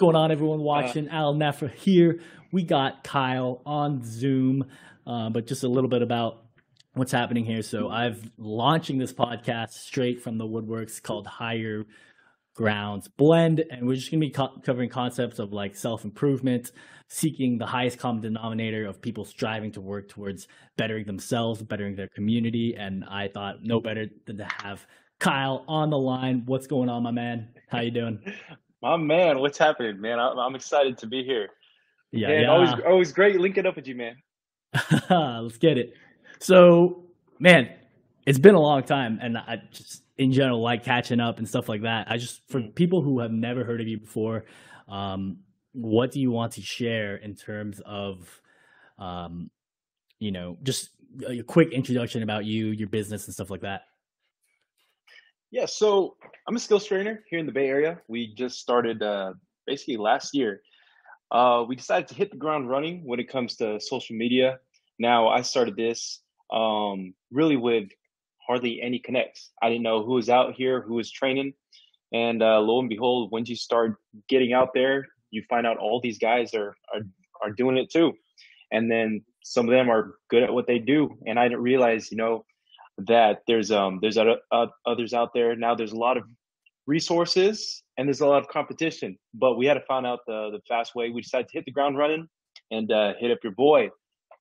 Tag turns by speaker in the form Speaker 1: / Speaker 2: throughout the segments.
Speaker 1: going on, everyone watching? Uh, Al Nefra here. We got Kyle on Zoom, uh, but just a little bit about what's happening here. So I've launching this podcast straight from the woodworks called Higher Grounds Blend, and we're just going to be co- covering concepts of like self improvement, seeking the highest common denominator of people striving to work towards bettering themselves, bettering their community. And I thought no better than to have Kyle on the line. What's going on, my man? How you doing?
Speaker 2: my man, what's happening, man? I'm excited to be here.
Speaker 1: Yeah, yeah.
Speaker 2: always always great linking up with you, man.
Speaker 1: Let's get it. So, man, it's been a long time, and I just in general like catching up and stuff like that. I just for people who have never heard of you before, um, what do you want to share in terms of, um, you know, just a quick introduction about you, your business, and stuff like that?
Speaker 2: Yeah, so I'm a skills trainer here in the Bay Area. We just started uh, basically last year. Uh, we decided to hit the ground running when it comes to social media. Now, I started this um, really with hardly any connects. I didn't know who was out here, who was training. And uh, lo and behold, once you start getting out there, you find out all these guys are, are, are doing it too. And then some of them are good at what they do. And I didn't realize, you know, that there's um there's other, uh, others out there now. There's a lot of resources and there's a lot of competition, but we had to find out the the fast way. We decided to hit the ground running and uh, hit up your boy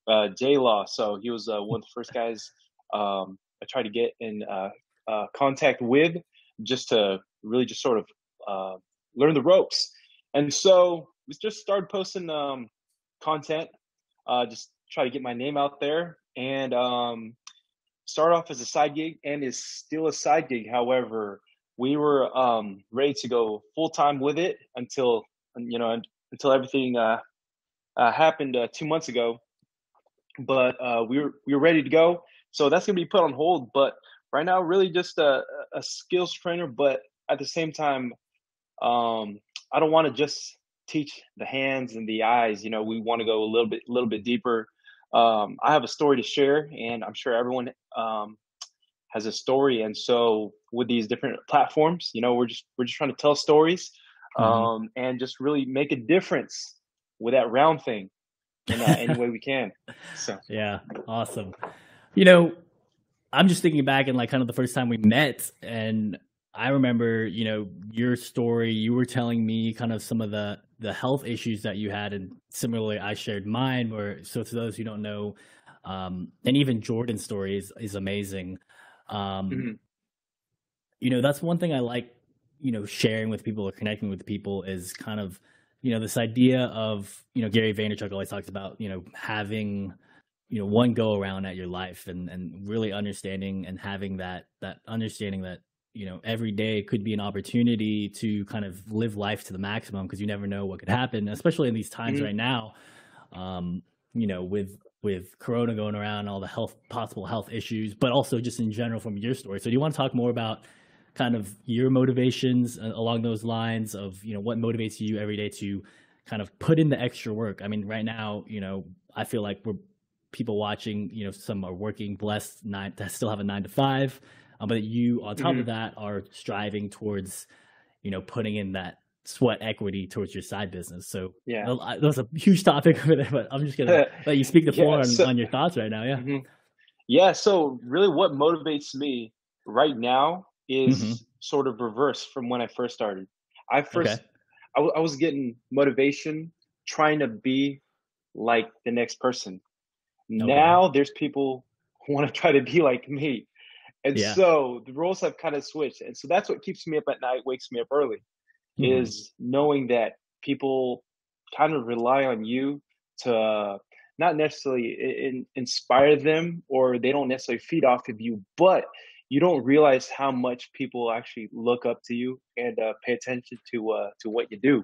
Speaker 2: uh, J Law. So he was uh, one of the first guys um, I tried to get in uh, uh, contact with, just to really just sort of uh, learn the ropes. And so we just started posting um, content, uh, just try to get my name out there, and um, start off as a side gig and is still a side gig. However, we were um, ready to go full time with it until you know until everything uh, uh, happened uh, two months ago. But uh, we were we were ready to go, so that's gonna be put on hold. But right now, really just a, a skills trainer, but at the same time, um, I don't want to just teach the hands and the eyes. You know, we want to go a little bit a little bit deeper um, I have a story to share, and I'm sure everyone um, has a story. And so, with these different platforms, you know, we're just we're just trying to tell stories mm-hmm. um, and just really make a difference with that round thing in uh, any way we can. So,
Speaker 1: yeah, awesome. You know, I'm just thinking back and like kind of the first time we met, and I remember, you know, your story. You were telling me kind of some of the the health issues that you had, and similarly, I shared mine. Where so to those who don't know, um, and even Jordan's story is is amazing. Um, mm-hmm. You know, that's one thing I like. You know, sharing with people or connecting with people is kind of, you know, this idea of you know Gary Vaynerchuk always talks about you know having you know one go around at your life and and really understanding and having that that understanding that you know every day could be an opportunity to kind of live life to the maximum because you never know what could happen especially in these times mm-hmm. right now um you know with with corona going around all the health possible health issues but also just in general from your story so do you want to talk more about kind of your motivations uh, along those lines of you know what motivates you every day to kind of put in the extra work i mean right now you know i feel like we're people watching you know some are working blessed nine to still have a nine to five um, but you on top mm-hmm. of that are striving towards you know putting in that sweat equity towards your side business so
Speaker 2: yeah
Speaker 1: that was a huge topic over there but i'm just gonna let you speak the floor yeah, so, on, on, your thoughts right now yeah mm-hmm.
Speaker 2: yeah so really what motivates me right now is mm-hmm. sort of reverse from when i first started i first okay. I, w- I was getting motivation trying to be like the next person now there's people who want to try to be like me and yeah. so the roles have kind of switched. And so that's what keeps me up at night, wakes me up early, mm-hmm. is knowing that people kind of rely on you to uh, not necessarily in, inspire them or they don't necessarily feed off of you, but you don't realize how much people actually look up to you and uh, pay attention to uh, to what you do.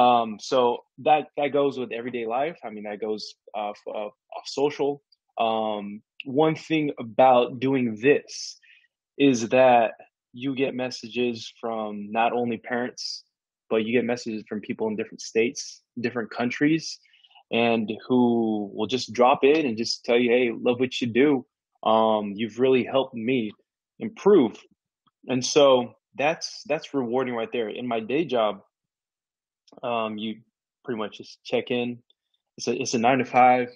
Speaker 2: Um, so that that goes with everyday life. I mean, that goes off, off, off social. Um, one thing about doing this is that you get messages from not only parents, but you get messages from people in different states, different countries, and who will just drop in and just tell you, "Hey, love what you do. Um, you've really helped me improve." And so that's that's rewarding right there. In my day job, Um, you pretty much just check in. It's a it's a nine to five.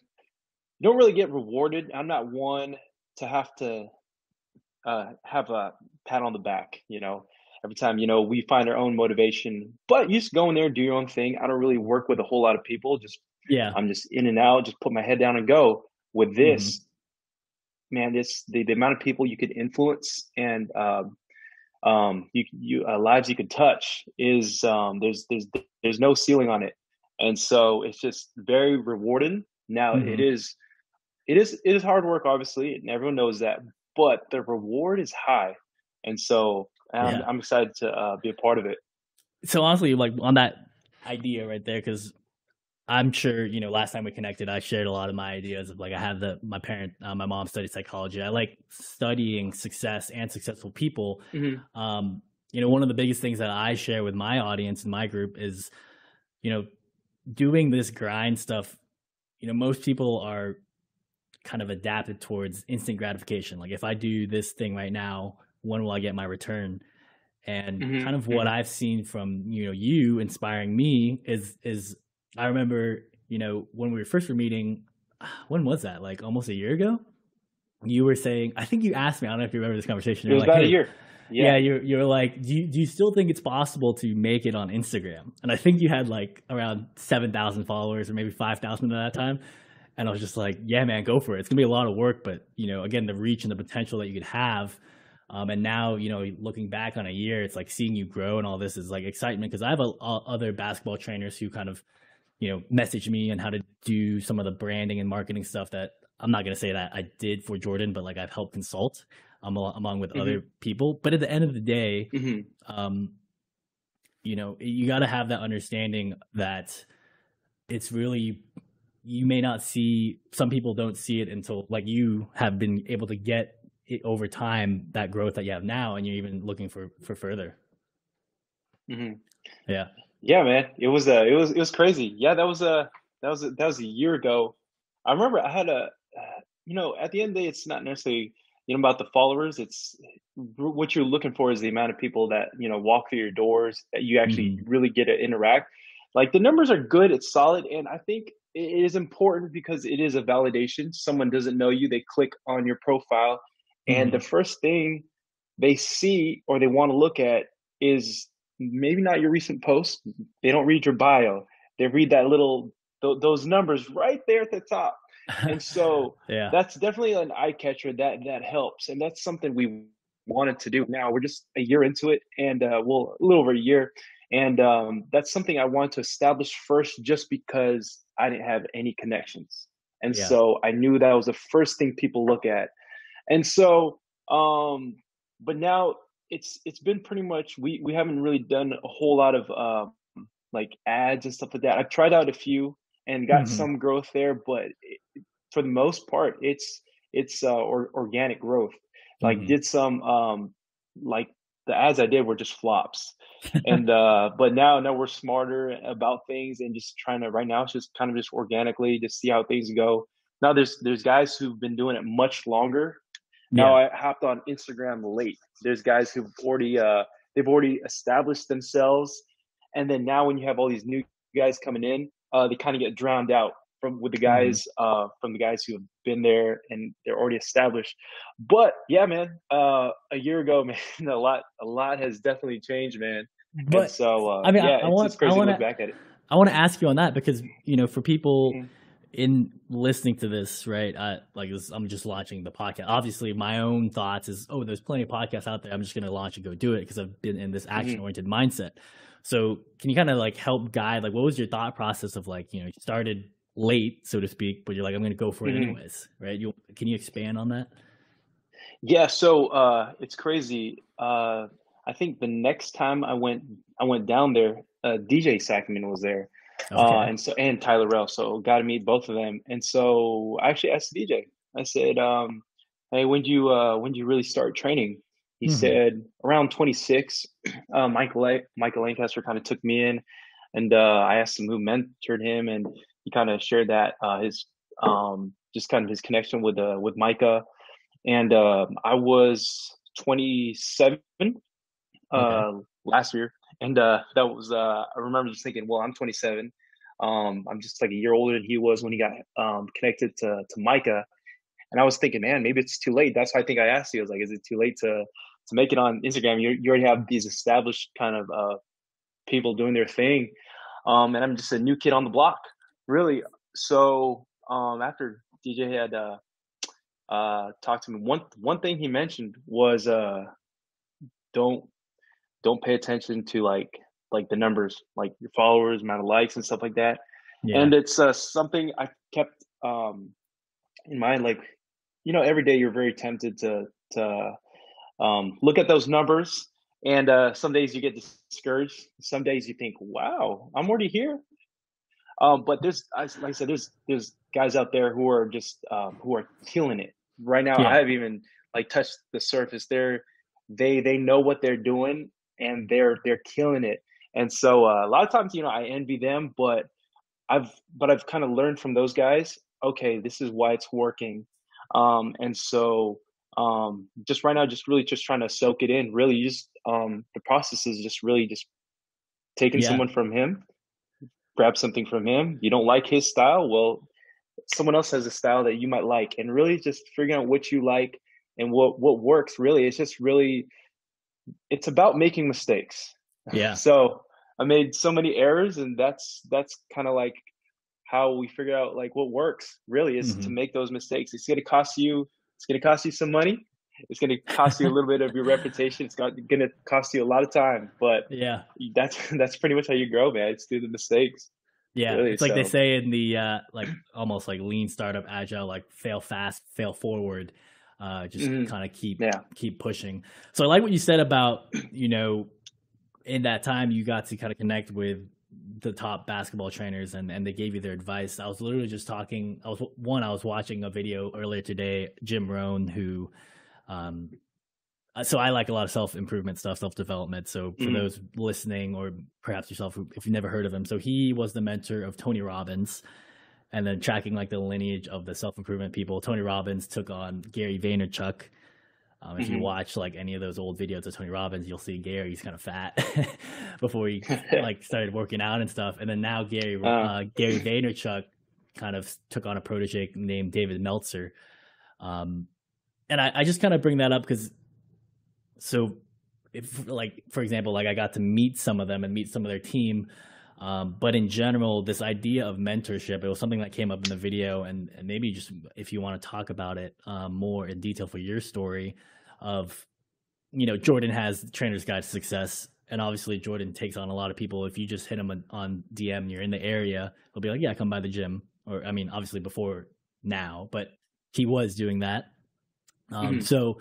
Speaker 2: You don't really get rewarded. I'm not one to have to uh, have a pat on the back. You know, every time you know we find our own motivation, but you just go in there and do your own thing. I don't really work with a whole lot of people. Just
Speaker 1: yeah,
Speaker 2: I'm just in and out. Just put my head down and go. With this, mm-hmm. man, this the, the amount of people you could influence and um, um, you you uh, lives you could touch is um, there's there's there's no ceiling on it, and so it's just very rewarding. Now mm-hmm. it is it is it is hard work, obviously, and everyone knows that, but the reward is high, and so I'm, yeah. I'm excited to uh, be a part of it.
Speaker 1: So honestly, like on that idea right there, because I'm sure you know. Last time we connected, I shared a lot of my ideas of like I have the my parent, uh, my mom studied psychology. I like studying success and successful people. Mm-hmm. Um, you know, one of the biggest things that I share with my audience and my group is, you know, doing this grind stuff. You know, most people are kind of adapted towards instant gratification. Like if I do this thing right now, when will I get my return? And mm-hmm. kind of what mm-hmm. I've seen from you know you inspiring me is is I remember, you know, when we were first were meeting, when was that? Like almost a year ago? You were saying, I think you asked me, I don't know if you remember this conversation.
Speaker 2: It was
Speaker 1: like,
Speaker 2: about hey, a year.
Speaker 1: Yeah, yeah you're, you're like, do you, do you still think it's possible to make it on Instagram? And I think you had like around 7,000 followers or maybe 5,000 at that time. And I was just like, yeah, man, go for it. It's going to be a lot of work, but, you know, again, the reach and the potential that you could have. Um, and now, you know, looking back on a year, it's like seeing you grow and all this is like excitement because I have a, a, other basketball trainers who kind of you know, message me and how to do some of the branding and marketing stuff that I'm not going to say that I did for Jordan, but like I've helped consult um, along with mm-hmm. other people. But at the end of the day, mm-hmm. um, you know, you got to have that understanding that it's really you may not see some people don't see it until like you have been able to get it over time that growth that you have now and you're even looking for for further mm-hmm. yeah
Speaker 2: yeah, man, it was uh, it was it was crazy. Yeah, that was a that was a, that was a year ago. I remember I had a, you know, at the end of the day, it's not necessarily you know about the followers. It's what you're looking for is the amount of people that you know walk through your doors that you actually mm-hmm. really get to interact. Like the numbers are good, it's solid, and I think it is important because it is a validation. Someone doesn't know you, they click on your profile, and mm-hmm. the first thing they see or they want to look at is maybe not your recent post. They don't read your bio. They read that little th- those numbers right there at the top. And so yeah. that's definitely an eye catcher that that helps. And that's something we wanted to do. Now we're just a year into it, and uh, well, a little over a year. And um, that's something I wanted to establish first, just because I didn't have any connections, and yeah. so I knew that was the first thing people look at. And so, um, but now it's it's been pretty much we we haven't really done a whole lot of uh, like ads and stuff like that. I've tried out a few and got mm-hmm. some growth there, but it, for the most part, it's it's uh, or, organic growth. Like mm-hmm. did some um like the ads I did were just flops, and uh but now now we're smarter about things and just trying to right now it's just kind of just organically just see how things go. Now there's there's guys who've been doing it much longer now yeah. I hopped on Instagram late. There's guys who've already uh they've already established themselves, and then now when you have all these new guys coming in, uh, they kind of get drowned out from with the mm-hmm. guys mm-hmm. uh from the guys who have been there and they're already established. But yeah, man, uh, a year ago, man, a lot a lot has definitely changed, man. But and so uh, I mean, yeah, I, I want, it's crazy I wanna, to look back at it.
Speaker 1: I want to ask you on that because you know, for people. Mm-hmm in listening to this, right? I, like this, I'm just launching the podcast. Obviously, my own thoughts is, oh, there's plenty of podcasts out there. I'm just going to launch and go do it because I've been in this action oriented mm-hmm. mindset. So, can you kind of like help guide? Like, what was your thought process of like, you know, you started late, so to speak, but you're like, I'm going to go for it mm-hmm. anyways, right? You can you expand on that?
Speaker 2: Yeah. So uh, it's crazy. Uh, I think the next time I went, I went down there. Uh, DJ Sackmann was there uh, okay. And so and Tyler Relph. So got to meet both of them. And so I actually asked DJ. I said, um, "Hey, when do you uh, when do you really start training?" He mm-hmm. said around 26. Uh, Michael Michael Lancaster kind of took me in, and uh, I asked him who mentored him, and he kind of shared that uh, his um, just kind of his connection with uh, with Micah. And uh, I was 27 uh, okay. last year, and uh, that was uh, I remember just thinking, well, I'm 27. Um, I'm just like a year older than he was when he got um, connected to to Micah, and I was thinking, man, maybe it's too late. That's why I think I asked you. I was like, is it too late to to make it on Instagram? You you already have these established kind of uh, people doing their thing, um, and I'm just a new kid on the block, really. So um, after DJ had uh, uh, talked to me, one one thing he mentioned was uh, don't don't pay attention to like like the numbers, like your followers, amount of likes, and stuff like that. Yeah. And it's uh, something I kept um, in mind. Like you know, every day you're very tempted to to um, look at those numbers, and uh, some days you get discouraged. Some days you think, "Wow, I'm already here." Um, but there's, like I said, there's there's guys out there who are just um, who are killing it right now. Yeah. I haven't even like touched the surface. They're they they know what they're doing and they're they're killing it. And so uh, a lot of times, you know, I envy them, but I've but I've kind of learned from those guys. Okay, this is why it's working. Um, and so um, just right now, just really just trying to soak it in. Really, just um, the process is just really just taking yeah. someone from him, grab something from him. You don't like his style, well, someone else has a style that you might like, and really just figuring out what you like and what what works. Really, it's just really it's about making mistakes.
Speaker 1: Yeah.
Speaker 2: so I made so many errors, and that's that's kind of like how we figure out like what works. Really, is mm-hmm. to make those mistakes. It's going to cost you. It's going to cost you some money. It's going to cost you a little bit of your reputation. It's going to cost you a lot of time. But
Speaker 1: yeah,
Speaker 2: that's that's pretty much how you grow, man. It's through the mistakes.
Speaker 1: Yeah, really, it's like so. they say in the uh, like almost like lean startup agile, like fail fast, fail forward. Uh, just mm-hmm. kind of keep yeah. keep pushing. So I like what you said about you know in that time you got to kind of connect with the top basketball trainers and, and they gave you their advice. I was literally just talking. I was one. I was watching a video earlier today. Jim Rohn, who, um, uh, so I like a lot of self improvement stuff, self development. So for mm those listening, or perhaps yourself, if you've never heard of him, so he was the mentor of Tony Robbins, and then tracking like the lineage of the self improvement people. Tony Robbins took on Gary Vaynerchuk um, if mm-hmm. you watch like any of those old videos of Tony Robbins, you'll see Gary's kind of fat before he like started working out and stuff. And then now Gary uh, uh, Gary Vaynerchuk kind of took on a protege named David Meltzer. Um, and I, I just kind of bring that up because so if like for example, like I got to meet some of them and meet some of their team. Um, but in general, this idea of mentorship, it was something that came up in the video, and, and maybe just if you want to talk about it um, more in detail for your story, of you know Jordan has Trainer's Guide to Success, and obviously Jordan takes on a lot of people. If you just hit him on, on DM you're in the area, he'll be like, "Yeah, come by the gym." Or I mean, obviously before now, but he was doing that. Um, mm-hmm. So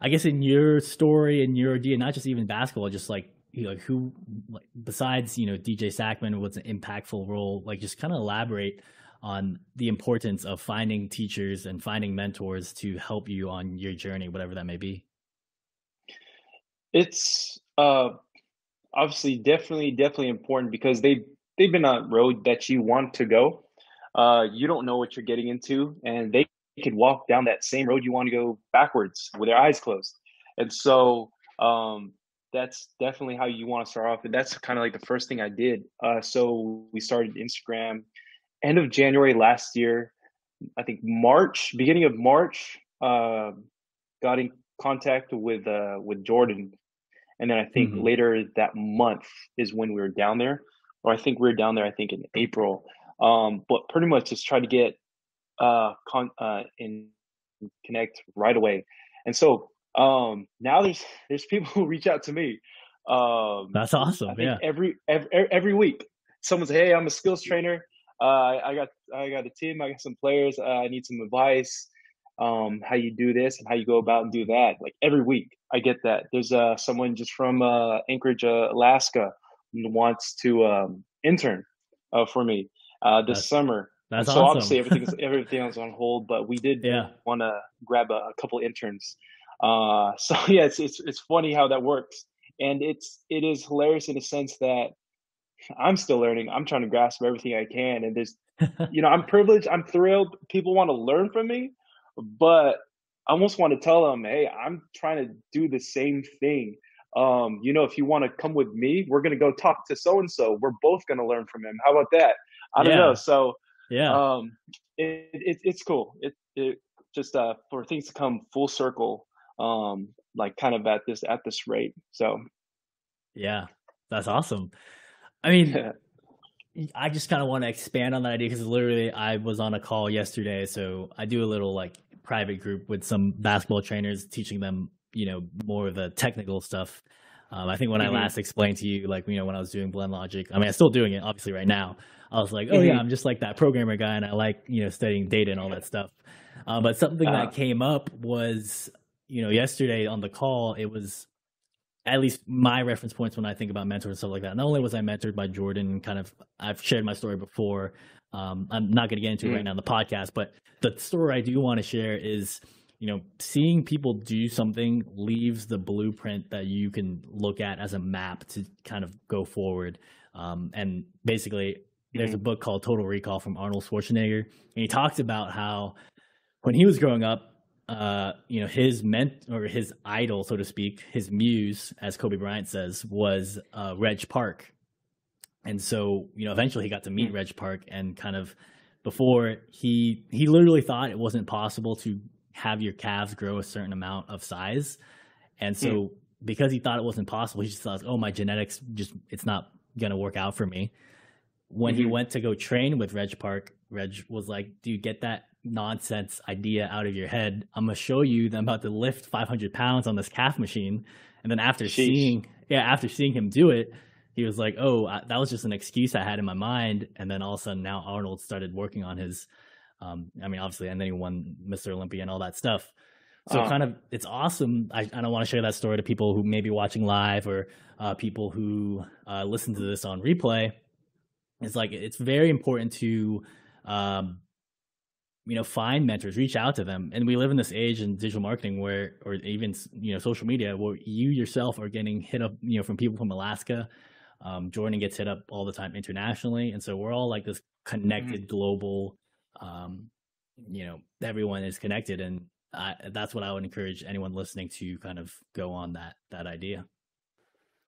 Speaker 1: I guess in your story and your idea, not just even basketball, just like you know, who like besides you know DJ Sackmann, what's an impactful role? Like, just kind of elaborate on the importance of finding teachers and finding mentors to help you on your journey, whatever that may be?
Speaker 2: It's uh, obviously definitely definitely important because they they've been on a road that you want to go. Uh, you don't know what you're getting into, and they could walk down that same road you want to go backwards with their eyes closed. And so um, that's definitely how you want to start off. And that's kind of like the first thing I did. Uh, so we started Instagram end of January last year, I think March, beginning of March, uh, got in contact with uh, with Jordan, and then I think mm-hmm. later that month is when we were down there, or I think we were down there. I think in April, um, but pretty much just try to get uh, con- uh, in connect right away, and so um, now there's there's people who reach out to me. Um,
Speaker 1: That's awesome. Yeah.
Speaker 2: Every, every every week, someone's hey, I'm a skills trainer uh, I got I got a team. I got some players. Uh, I need some advice. Um, how you do this and how you go about and do that. Like every week, I get that. There's uh, someone just from uh, Anchorage, uh, Alaska, wants to um, intern uh, for me uh, this that's, summer.
Speaker 1: That's
Speaker 2: so
Speaker 1: awesome.
Speaker 2: obviously everything everything was on hold, but we did
Speaker 1: yeah.
Speaker 2: want to grab a, a, couple interns. Uh, so yeah, it's, it's it's funny how that works, and it's it is hilarious in a sense that I'm still learning. I'm trying to grasp everything I can. And there's, you know, I'm privileged. I'm thrilled. People want to learn from me, but I almost want to tell them, hey, I'm trying to do the same thing. um, you know, if you want to come with me, we're gonna go talk to so and so. We're both gonna learn from him. How about that? I don't
Speaker 1: Yeah.
Speaker 2: know. So
Speaker 1: Yeah.
Speaker 2: um, it, it it's cool. It it just uh for things to come full circle, um, like kind of at this at this rate. So
Speaker 1: Yeah, that's awesome. I mean, I just kind of want to expand on that idea because literally I was on a call yesterday, so I do a little like private group with some basketball trainers, teaching them, you know, more of the technical stuff. Um, I think when
Speaker 2: Mhm.
Speaker 1: I last explained to you, like you know, when I was doing Blend Logic, I mean, I'm still doing it, obviously, right now. I was like, oh yeah,
Speaker 2: Mhm.
Speaker 1: I'm just like that programmer guy, and I like you know studying data and all that stuff. Uh, but something
Speaker 2: Uh-huh.
Speaker 1: that came up was, you know, yesterday on the call, it was at least my reference points when I think about mentors and stuff like that. Not only was I mentored by Jordan, kind of, I've shared my story before. Um, I'm not going to get into it
Speaker 2: Mm.
Speaker 1: right now in the podcast, but the story I do want to share is, you know, seeing people do something leaves the blueprint that you can look at as a map to kind of go forward. Um, and basically, there's a book called Total Recall from Arnold Schwarzenegger, and he talks about how when he was growing up, uh, you know, his ment or his idol, so to speak, his muse, as Kobe Bryant says, was uh, Reg Park. And so, you know, eventually he got to meet
Speaker 2: Mm.
Speaker 1: Reg Park and kind of before he he literally thought it wasn't possible to have your calves grow a certain amount of size. And so because he thought it wasn't possible, he just thought, oh, my genetics just it's not gonna work out for me. When he
Speaker 2: Mhm.
Speaker 1: went to go train with Reg Park, Reg was like, dude, get that nonsense idea out of your head. I'm gonna show you that I'm about to lift 500 pounds on this calf machine. And then after
Speaker 2: Sheesh.
Speaker 1: seeing, yeah, after seeing him do it, he was like, oh, I, that was just an excuse I had in my mind. And then all of a sudden, now Arnold started working on his, um, I mean, obviously, and then he won Mr. Olympia and all that stuff. So
Speaker 2: Uh-huh.
Speaker 1: kind of, it's awesome. I, I don't want to share that story to people who may be watching live or uh, people who uh, listen to this on replay. It's like it's very important to um, you know find mentors reach out to them and we live in this age in digital marketing where or even you know social media where you yourself are getting hit up you know from people from alaska um, jordan gets hit up all the time internationally and so we're all like this connected global um, you know everyone is connected and I, that's what i would encourage anyone listening to kind of go on that that idea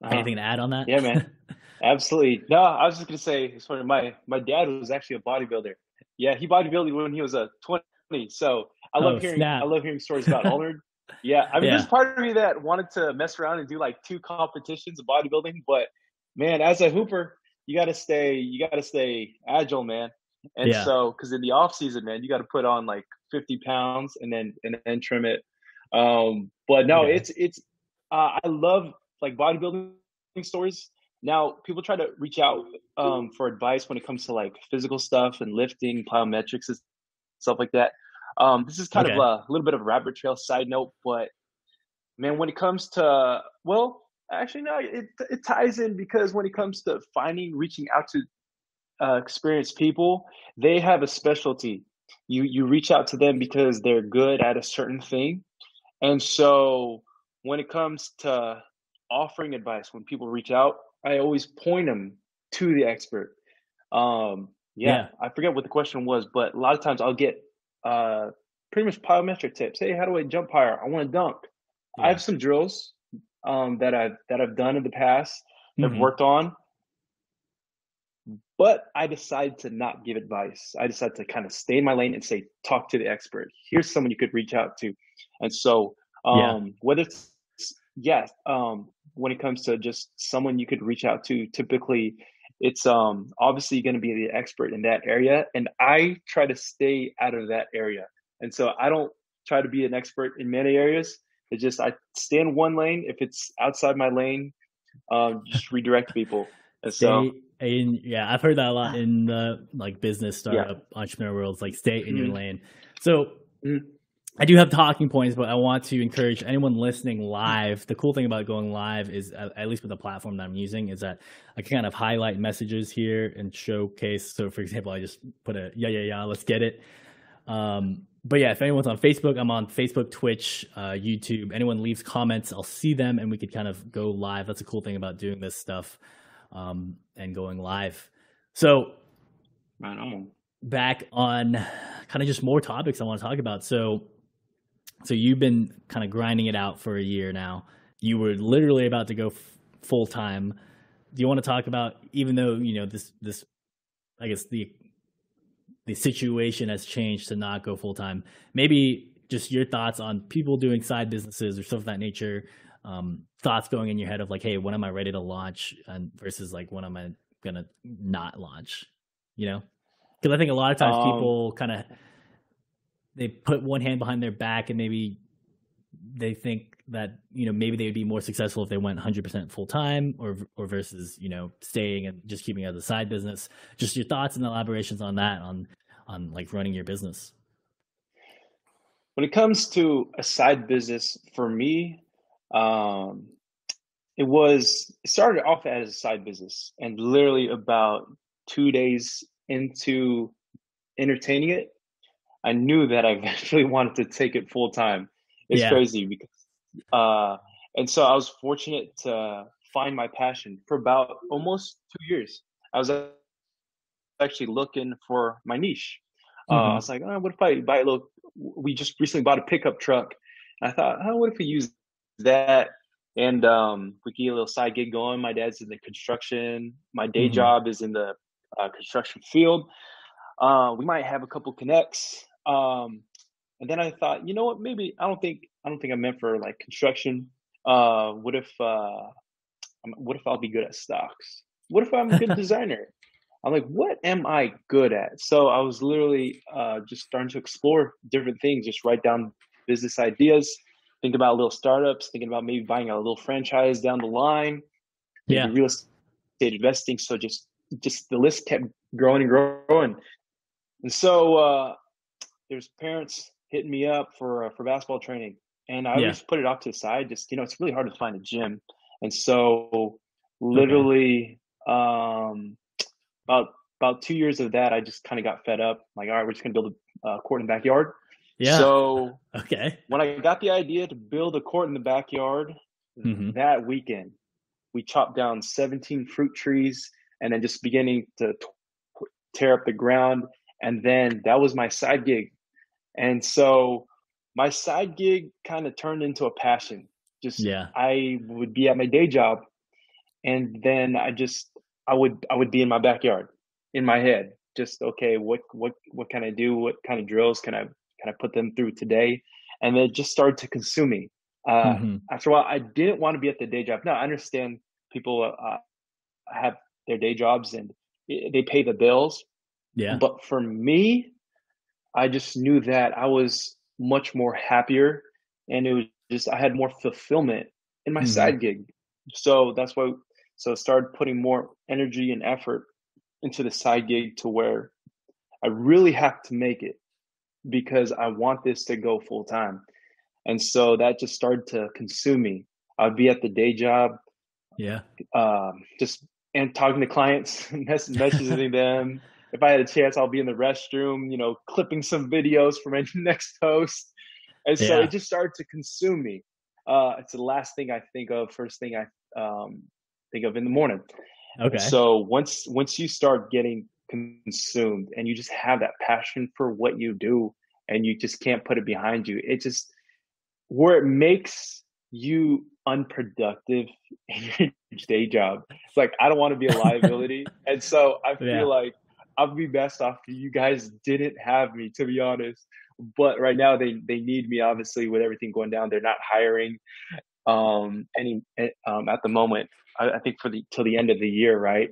Speaker 2: Uh-huh.
Speaker 1: anything to add on that
Speaker 2: Yeah, man. Absolutely. No, I was just gonna say, it's funny. My my dad was actually a bodybuilder. Yeah, he bodybuilded when he was a twenty. So I love
Speaker 1: Oh,
Speaker 2: hearing
Speaker 1: snap.
Speaker 2: I love hearing stories about Arnold. Yeah, I mean,
Speaker 1: Yeah.
Speaker 2: there's part of me that wanted to mess around and do like two competitions of bodybuilding, but man, as a hooper, you got to stay you got to stay agile, man. And
Speaker 1: Yeah.
Speaker 2: so, because in the off season, man, you got to put on like 50 pounds and then and then trim it. Um, but no,
Speaker 1: Okay.
Speaker 2: it's it's uh, I love like bodybuilding stories. Now, people try to reach out um, for advice when it comes to like physical stuff and lifting, plyometrics, and stuff like that. Um, this is kind
Speaker 1: Okay.
Speaker 2: of a little bit of a rabbit trail side note, but man, when it comes to well, actually no, it it ties in because when it comes to finding, reaching out to uh, experienced people, they have a specialty. You you reach out to them because they're good at a certain thing, and so when it comes to offering advice, when people reach out, I always point them to the expert. Um, yeah,
Speaker 1: Yeah.
Speaker 2: I forget what the question was, but a lot of times I'll get uh, pretty much plyometric tips. Hey, how do I jump higher? I want to dunk. I have some drills um, that I've that I've done in the past, that
Speaker 1: Mhm.
Speaker 2: I've worked on, but I decided to not give advice. I decided to kind of stay in my lane and say, talk to the expert. Here's someone you could reach out to. And so, um,
Speaker 1: Yeah.
Speaker 2: whether it's yes, um, when it comes to just someone you could reach out to, typically it's um obviously going to be the expert in that area and i try to stay out of that area and so i don't try to be an expert in many areas it's just i stay in one lane if it's outside my lane um just redirect people and so
Speaker 1: stay in yeah i've heard that a lot in the like business startup entrepreneur worlds like stay in your
Speaker 2: Mhm.
Speaker 1: lane. So i do have talking points but i want to encourage anyone listening live. The cool thing about going live is at, at least with the platform that i'm using is that i can kind of highlight messages here and showcase. So for example i just put a yeah yeah yeah let's get it. Um, but yeah, if anyone's on Facebook, I'm on Facebook, Twitch, uh, YouTube. Anyone leaves comments, I'll see them, and we could kind of go live. That's a cool thing about doing this stuff. Um, and going live. So
Speaker 2: right on.
Speaker 1: back on kind of just more topics I want to talk about. So, so you've been kind of grinding it out for a year now. you were literally about to go f- full time. Do you want to talk about even though you know this this I guess the the situation has changed to not go full time. Maybe just your thoughts on people doing side businesses or stuff of that nature. Um, thoughts going in your head of like, hey, when am I ready to launch, and versus like when am I gonna not launch? You know, because I think a lot of times um, people kind of they put one hand behind their back and maybe they think that you know maybe they would be more successful if they went 100% full time or or versus you know staying and just keeping it as a side business. Just your thoughts and elaborations on that on on like running your business.
Speaker 2: When it comes to a side business for me um it was it started off as a side business and literally about two days into entertaining it i knew that i eventually wanted to take it full time it's yeah. crazy because uh, and so I was fortunate to find my passion for about almost two years. I was actually looking for my niche. Mm-hmm. Uh, I was like, oh, what if I buy a little? We just recently bought a pickup truck. I thought, oh, what if we use that and um, we get a little side gig going? My dad's in the construction. My day mm-hmm. job is in the uh, construction field. Uh, we might have a couple connects. Um, and then I thought, you know what? Maybe I don't think I don't think I'm meant for like construction. Uh, what if uh, what if I'll be good at stocks? What if I'm a good designer? I'm like, what am I good at? So I was literally uh, just starting to explore different things, just write down business ideas, think about little startups, thinking about maybe buying a little franchise down the line,
Speaker 1: yeah,
Speaker 2: real estate investing. So just just the list kept growing and growing, and so uh, there's parents hitting me up for uh, for basketball training, and I yeah. just put it off to the side. Just you know, it's really hard to find a gym, and so literally okay. um, about about two years of that, I just kind of got fed up. Like, all right, we're just gonna build a uh, court in the backyard.
Speaker 1: Yeah.
Speaker 2: So
Speaker 1: okay,
Speaker 2: when I got the idea to build a court in the backyard, mm-hmm. that weekend we chopped down 17 fruit trees and then just beginning to tear up the ground. And then that was my side gig and so my side gig kind of turned into a passion. Just
Speaker 1: yeah.
Speaker 2: I would be at my day job and then I just I would I would be in my backyard in my head. Just okay, what what what can I do? What kind of drills can I can I put them through today? And it just started to consume me. Uh, mm-hmm. After a while, I didn't want to be at the day job. Now I understand people uh, have their day jobs and they pay the bills.
Speaker 1: Yeah.
Speaker 2: But for me, I just knew that I was much more happier and it was just I had more fulfillment in my mm-hmm. side gig. So that's why so I started putting more energy and effort into the side gig to where I really have to make it because I want this to go full time. And so that just started to consume me. I'd be at the day job.
Speaker 1: Yeah.
Speaker 2: Um, just and talking to clients, messaging them, if I had a chance, I'll be in the restroom, you know, clipping some videos for my next host. And so yeah. it just started to consume me. Uh, it's the last thing I think of, first thing I um, think of in the morning.
Speaker 1: Okay.
Speaker 2: So once once you start getting consumed and you just have that passion for what you do and you just can't put it behind you, it just where it makes you unproductive in your day job. It's like I don't want to be a liability. and so I feel yeah. like I'd be best off you guys didn't have me, to be honest. But right now they they need me. Obviously, with everything going down, they're not hiring um, any eh, um, at the moment. I, I, think for the till the end of the year, right?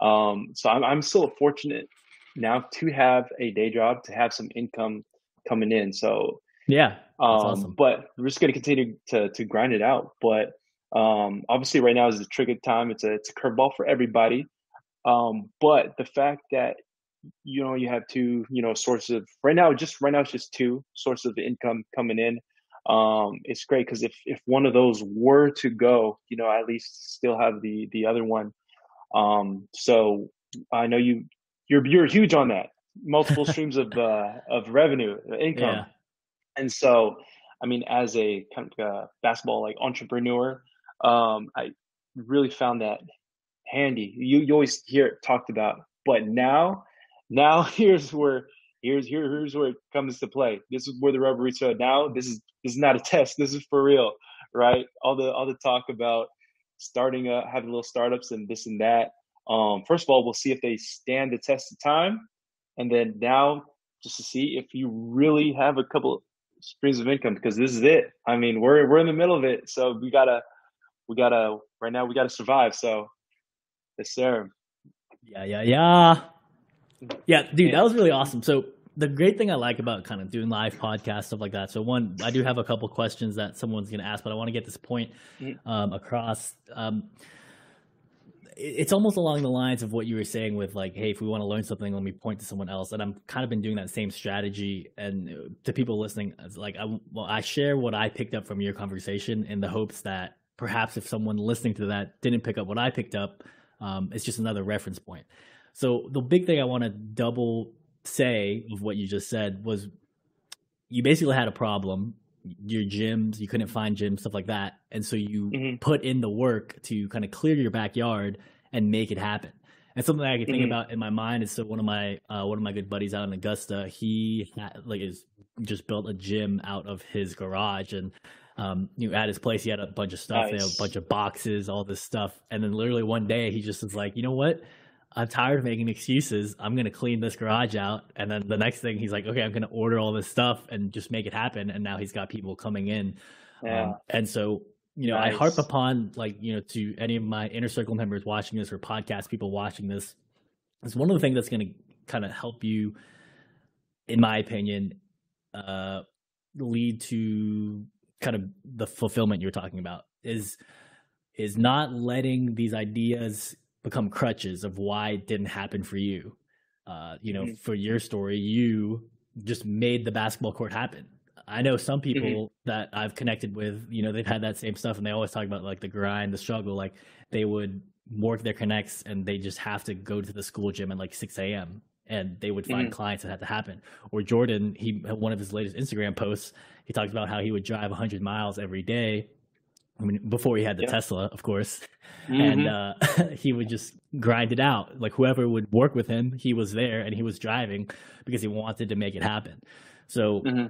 Speaker 2: Um, so I'm I'm still fortunate now to have a day job to have some income coming in. So
Speaker 1: yeah,
Speaker 2: um, awesome. but we're just going to continue to to grind it out. But um, obviously, right now is the trigger time. It's a it's a curveball for everybody. Um, but the fact that you know you have two you know sources of right now just right now it's just two sources of income coming in um it's great because if if one of those were to go you know at least still have the the other one um so i know you you're you're huge on that multiple streams of uh of revenue uh, income yeah. and so i mean as a kind of a basketball like entrepreneur um i really found that handy. You you always hear it talked about, but now now here's where here's here here's where it comes to play. This is where the rubber meets road. Now this is this is not a test. This is for real, right? All the all the talk about starting a having little startups and this and that. Um, first of all, we'll see if they stand the test of time, and then now just to see if you really have a couple streams of income because this is it. I mean, we're we're in the middle of it, so we gotta we gotta right now we gotta survive. So, yes, sir.
Speaker 1: Yeah, yeah, yeah. Yeah, dude, that was really awesome. So the great thing I like about kind of doing live podcasts stuff like that. So one, I do have a couple questions that someone's going to ask, but I want to get this point mm-hmm. um, across. Um, it's almost along the lines of what you were saying with like, hey, if we want to learn something, let me point to someone else. And I'm kind of been doing that same strategy. And to people listening, like I, well, I share what I picked up from your conversation in the hopes that perhaps if someone listening to that didn't pick up what I picked up, um, it's just another reference point. So the big thing I want to double say of what you just said was you basically had a problem your gyms you couldn't find gyms stuff like that and so you mm-hmm. put in the work to kind of clear your backyard and make it happen and something that i can think mm-hmm. about in my mind is so one of my uh, one of my good buddies out in augusta he had, like is just built a gym out of his garage and um, you know, at his place, he had a bunch of stuff, nice. you know, a bunch of boxes, all this stuff. And then literally one day he just was like, you know what? I'm tired of making excuses. I'm gonna clean this garage out, and then the next thing he's like, okay, I'm gonna order all this stuff and just make it happen. And now he's got people coming in, yeah. um, and so you know, nice. I harp upon like you know to any of my inner circle members watching this or podcast people watching this. It's one of the things that's gonna kind of help you, in my opinion, uh, lead to kind of the fulfillment you're talking about is is not letting these ideas become crutches of why it didn't happen for you. Uh, you know, mm-hmm. for your story, you just made the basketball court happen. I know some mm-hmm. people mm-hmm. that I've connected with, you know, they've had that same stuff and they always talk about like the grind, the struggle. Like they would work their connects and they just have to go to the school gym at like 6 a.m. and they would find mm-hmm. clients that had to happen. Or Jordan, he one of his latest Instagram posts, he talks about how he would drive 100 miles every day I mean, before he had the Tesla, of course, mm-hmm. and uh, he would just grind it out. Like whoever would work with him, he was there and he was driving because he wanted to make it happen. So mm-hmm.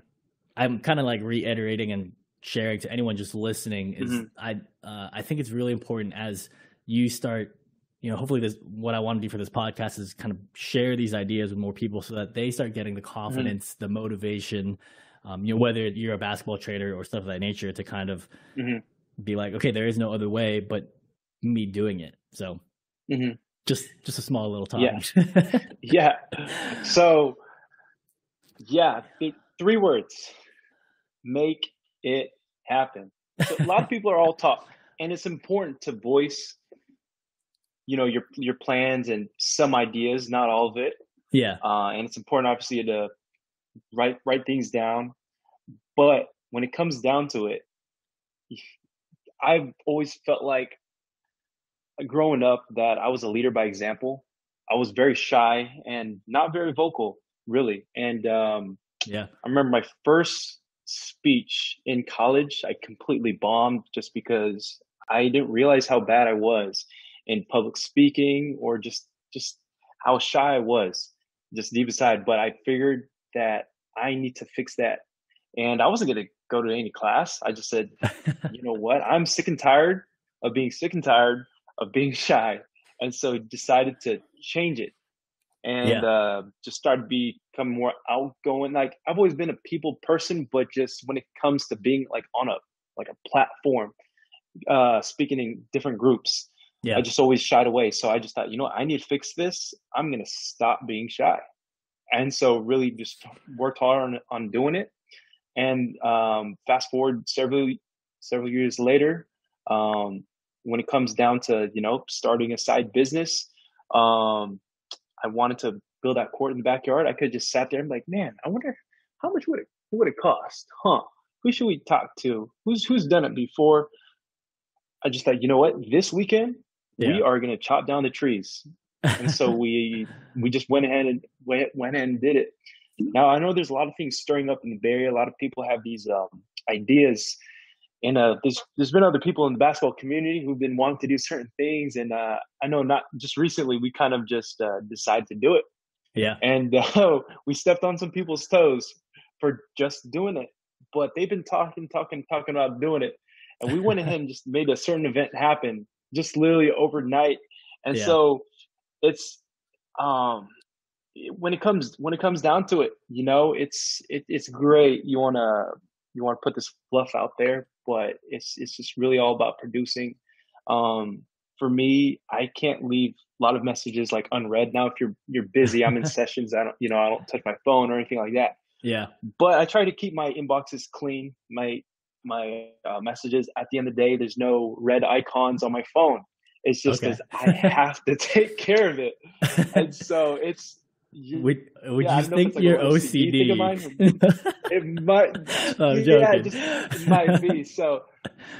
Speaker 1: I'm kind of like reiterating and sharing to anyone just listening is mm-hmm. I uh, I think it's really important as you start. You know, hopefully, this what I want to do for this podcast is kind of share these ideas with more people so that they start getting the mm-hmm. confidence, the motivation. Um, you know, whether you're a basketball trader or stuff of that nature, to kind of mm-hmm be like, okay, there is no other way but me doing it. So mm-hmm. just just a small little talk.
Speaker 2: Yeah. yeah. So yeah, th- three words. Make it happen. So a lot of people are all talk, and it's important to voice, you know, your your plans and some ideas, not all of it.
Speaker 1: Yeah.
Speaker 2: Uh, and it's important, obviously, to write write things down. But when it comes down to it, I've always felt like growing up that I was a leader by example. I was very shy and not very vocal, really. And um,
Speaker 1: yeah,
Speaker 2: I remember my first speech in college. I completely bombed just because I didn't realize how bad I was in public speaking or just just how shy I was, just deep inside. But I figured that I need to fix that, and I wasn't gonna go to any class. I just said, you know what? I'm sick and tired of being sick and tired of being shy. And so decided to change it and yeah. uh, just started becoming more outgoing. Like I've always been a people person, but just when it comes to being like on a like a platform, uh, speaking in different groups, yeah. I just always shied away. So I just thought, you know, what? I need to fix this. I'm gonna stop being shy, and so really just worked hard on on doing it. And um, fast forward several several years later, um, when it comes down to you know starting a side business, um, I wanted to build that court in the backyard. I could just sat there and be like, man, I wonder how much would it would it cost, huh? Who should we talk to? Who's who's done it before? I just thought, you know what? This weekend yeah. we are going to chop down the trees, and so we we just went ahead and went went ahead and did it. Now I know there's a lot of things stirring up in the Bay Area. A lot of people have these um, ideas, and uh, there's there's been other people in the basketball community who've been wanting to do certain things, and uh, I know not just recently we kind of just uh, decided to do it.
Speaker 1: Yeah,
Speaker 2: and uh, we stepped on some people's toes for just doing it, but they've been talking, talking, talking about doing it, and we went ahead and just made a certain event happen, just literally overnight. And
Speaker 1: Yeah.
Speaker 2: so it's um when it comes when it comes down to it, you know, it's it, it's great. You wanna you wanna put this fluff out there, but it's it's just really all about producing. Um, for me, I can't leave a lot of messages like unread. Now, if you're you're busy, I'm in sessions. I don't you know I don't touch my phone or anything like that.
Speaker 1: Yeah.
Speaker 2: But I try to keep my inboxes clean. My my uh, messages at the end of the day, there's no red icons on my phone. It's just
Speaker 1: Okay.
Speaker 2: because I have to take care of it, and so it's. You,
Speaker 1: would would
Speaker 2: yeah,
Speaker 1: you
Speaker 2: don't know if
Speaker 1: think
Speaker 2: like
Speaker 1: you're
Speaker 2: OCD
Speaker 1: OCD?
Speaker 2: it might
Speaker 1: I'm
Speaker 2: yeah,
Speaker 1: joking.
Speaker 2: it, just, it might be. So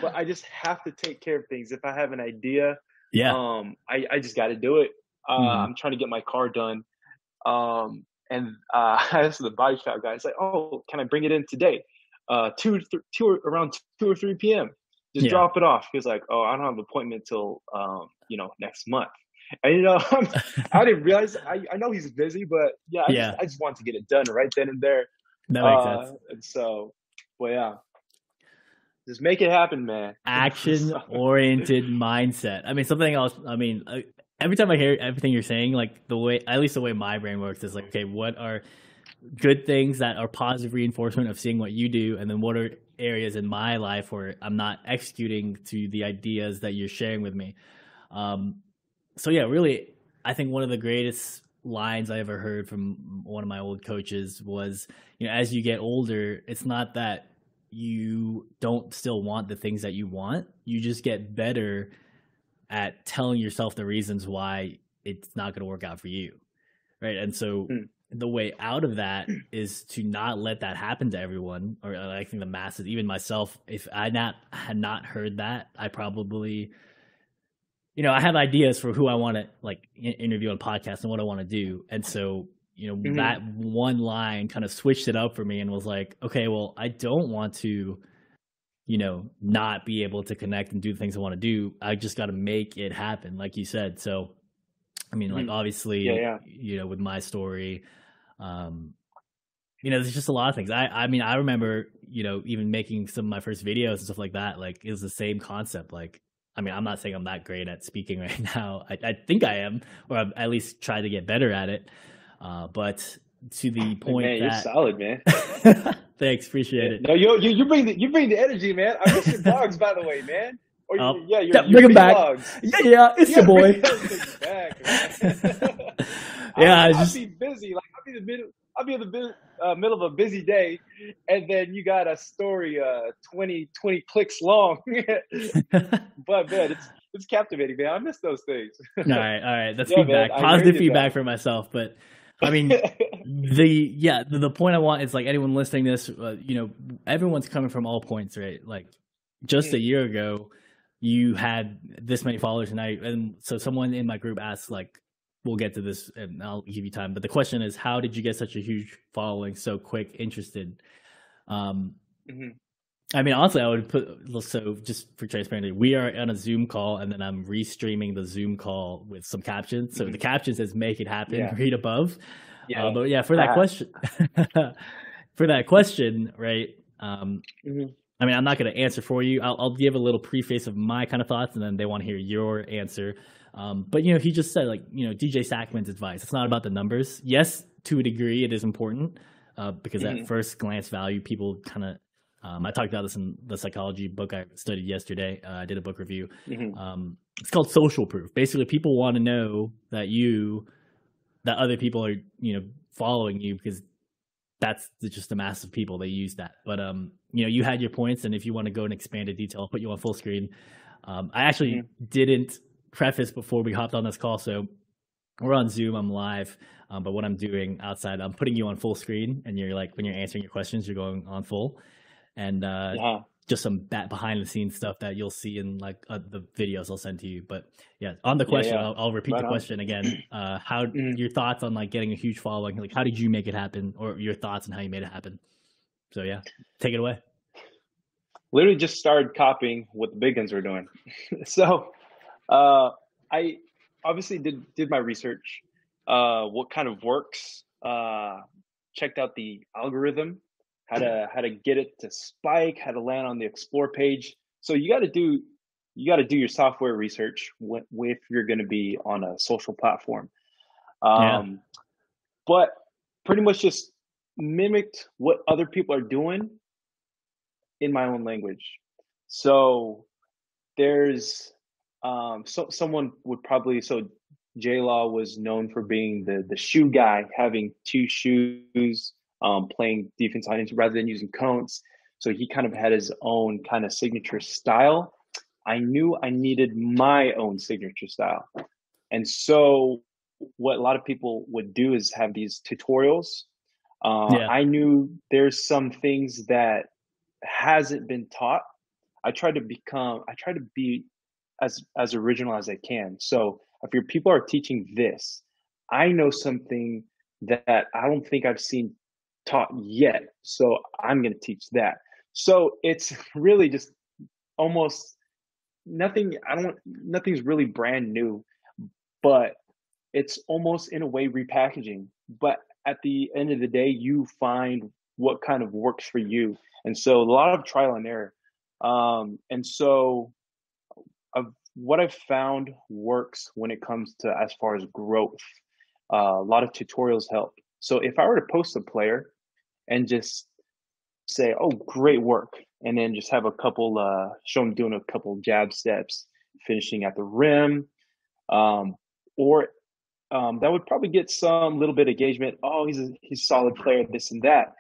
Speaker 2: but i just have to take care of things. If i have an idea
Speaker 1: yeah.
Speaker 2: um i, I just got to do it. Uh,
Speaker 1: Mhm.
Speaker 2: i'm trying to get my car done. Um and uh i asked the body shop guy. It's like oh can i bring it in today? Uh two th- two or, around two or three p.m just
Speaker 1: Yeah.
Speaker 2: drop it off. He was like oh i don't have an appointment till um you know next month and you know i didn't realize i, I know he's busy but yeah I,
Speaker 1: Yeah.
Speaker 2: Just, I just wanted to get it done right then and there
Speaker 1: that makes
Speaker 2: uh,
Speaker 1: sense.
Speaker 2: And so, well, yeah, just make it happen, man.
Speaker 1: Action oriented mindset. I mean, something else. I mean, uh, every time I hear everything you're saying, like the way, at least the way my brain works is like, okay, what are good things that are positive reinforcement of seeing what you do, and then what are areas in my life where I'm not executing to the ideas that you're sharing with me. Um, so yeah, really, I think one of the greatest lines I ever heard from one of my old coaches was, you know, as you get older, it's not that you don't still want the things that you want. You just get better at telling yourself the reasons why it's not going to work out for you. Right. And so
Speaker 2: Mm.
Speaker 1: the way out of that is to not let that happen to everyone or uh, I think the masses, even myself, if I not had not heard that, I probably you know, I have ideas for who I want to like interview on a podcast and what I want to do. And so, you know,
Speaker 2: Mhm.
Speaker 1: that one line kind of switched it up for me and was like, okay, well, I don't want to, you know, not be able to connect and do the things I want to do. I just got to make it happen, like you said. So, I mean, like
Speaker 2: Mhm.
Speaker 1: obviously,
Speaker 2: Yeah, yeah.
Speaker 1: you know, with my story, um, you know, there's just a lot of things. I, I mean, I remember, you know, even making some of my first videos and stuff like that. Like, it was the same concept. Like, I mean, I'm not saying I'm that great at speaking right now. I, I think I am, or I've at least try to get better at it. Uh, but to the point
Speaker 2: man, you're solid, man.
Speaker 1: thanks, appreciate it.
Speaker 2: No, you you you bring the you bring the energy, man. I miss your vlogs, by the way, man. Or you-
Speaker 1: Oh,
Speaker 2: yeah, your,
Speaker 1: yeah, bring 'em back.
Speaker 2: vlogs.
Speaker 1: Yeah, yeah, it's
Speaker 2: Yeah,
Speaker 1: your boy.
Speaker 2: back.
Speaker 1: Yeah, I
Speaker 2: I'll,
Speaker 1: just-
Speaker 2: I'll be busy. Like I'll be the middle. I'll be in the uh, middle of a busy day, and then you got a story uh 20, 20 clicks long. but man, it's it's captivating, man. I miss those things.
Speaker 1: all right, all right. That's
Speaker 2: Yeah,
Speaker 1: feedback,
Speaker 2: I
Speaker 1: positive feedback
Speaker 2: that.
Speaker 1: for myself. But I mean, the yeah, the, the point I want is like anyone listening to this, uh, you know, everyone's coming from all points, right? Like just a
Speaker 2: Mm.
Speaker 1: year ago, you had this many followers, and I and so someone in my group asked like. We'll get to this, and I'll give you time. But the question is, how did you get such a huge following so quick? Interested. Um,
Speaker 2: Mhm.
Speaker 1: I mean, honestly, I would put so just for transparency, we are on a Zoom call, and then I'm restreaming the Zoom call with some captions. So
Speaker 2: Mhm.
Speaker 1: the caption says "Make it happen."
Speaker 2: Yeah.
Speaker 1: Read above.
Speaker 2: Yeah.
Speaker 1: Uh, but yeah, for that
Speaker 2: Ah.
Speaker 1: question, for that question, right? Um,
Speaker 2: Mhm.
Speaker 1: I mean, I'm not going to answer for you. I'll, I'll give a little preface of my kind of thoughts, and then they want to hear your answer. Um, but you know, he just said like, you know, DJ Sackmann's advice. It's not about the numbers. Yes, to a degree, it is important uh, because at
Speaker 2: Mhm.
Speaker 1: first glance value, people kind of. Um, I talked about this in the psychology book I studied yesterday. Uh, I did a book review.
Speaker 2: Mhm.
Speaker 1: Um, it's called social proof. Basically, people want to know that you, that other people are, you know, following you because that's just a mass of people. They use that. But um, you know, you had your points, and if you want to go and in expanded detail, I'll put you on full screen. Um, I actually didn't preface before we hopped on this call, so we're on Zoom. I'm live, um, but what I'm doing outside, I'm putting you on full screen, and you're like when you're answering your questions, you're going on full, and uh,
Speaker 2: Yeah.
Speaker 1: just some back behind the scenes stuff that you'll see in like uh, the videos I'll send to you. But yeah, on the question,
Speaker 2: yeah.
Speaker 1: I'll, I'll repeat
Speaker 2: Right
Speaker 1: the
Speaker 2: on.
Speaker 1: question again. Uh, how
Speaker 2: Mhm.
Speaker 1: your thoughts on like getting a huge following? Like, how did you make it happen, or your thoughts on how you made it happen? So yeah, take it away.
Speaker 2: literally just started copying what the big guns were doing. so uh, I obviously did did my research. Uh, what kind of works? Uh, checked out the algorithm, how to how to get it to spike, how to land on the explore page. so you got to do you got to do your software research when, if you're going to be on a social platform. Um, yeah. But pretty much just mimicked what other people are doing in my own language. So there's um, so someone would probably so J Law was known for being the the shoe guy, having two shoes, um, playing defense on rather than using cones. So he kind of had his own kind of signature style. I knew I needed my own signature style. And so what a lot of people would do is have these tutorials. Uh, yeah. I knew there's some things that hasn't been taught. I tried to become, I tried to be as as original as I can. So if your people are teaching this, I know something that I don't think I've seen taught yet. So I'm going to teach that. So it's really just almost nothing. I don't. Nothing's really brand new, but it's almost in a way repackaging. But at the end of the day, you find what kind of works for you, and so a lot of trial and error. Um, and so, of what I've found works when it comes to as far as growth. Uh, a lot of tutorials help. So if I were to post a player and just say, "Oh, great work," and then just have a couple, uh, show them doing a couple jab steps, finishing at the rim, um, or um, that would probably get some little bit of engagement. Oh, he's a he's a solid player, this and that.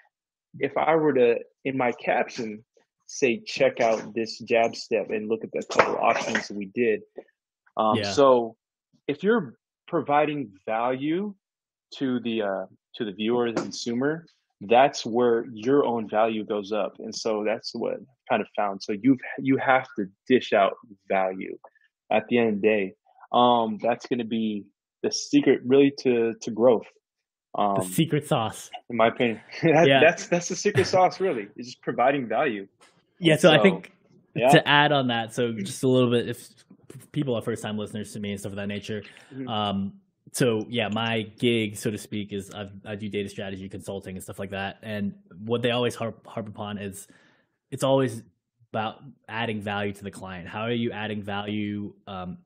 Speaker 2: If I were to in my caption say check out this jab step and look at the couple options that we did. Um, yeah. So if you're providing value to the uh, to the viewer, the consumer, that's where your own value goes up, and so that's what I kind of found. So you you have to dish out value at the end of the day. Um, that's going to be the secret, really, to to growth.
Speaker 1: Um, the secret sauce,
Speaker 2: in my opinion. that, yeah. that's that's the secret sauce, really. Is just providing value.
Speaker 1: Yeah, so, so I think yeah. to add on that, so just a little bit, if people are first time listeners to me and stuff of that nature, mm-hmm. um, so yeah, my gig, so to speak, is I've, i do data strategy consulting and stuff like that. And what they always harp, harp upon is it's always about adding value to the client. How are you adding value? Um,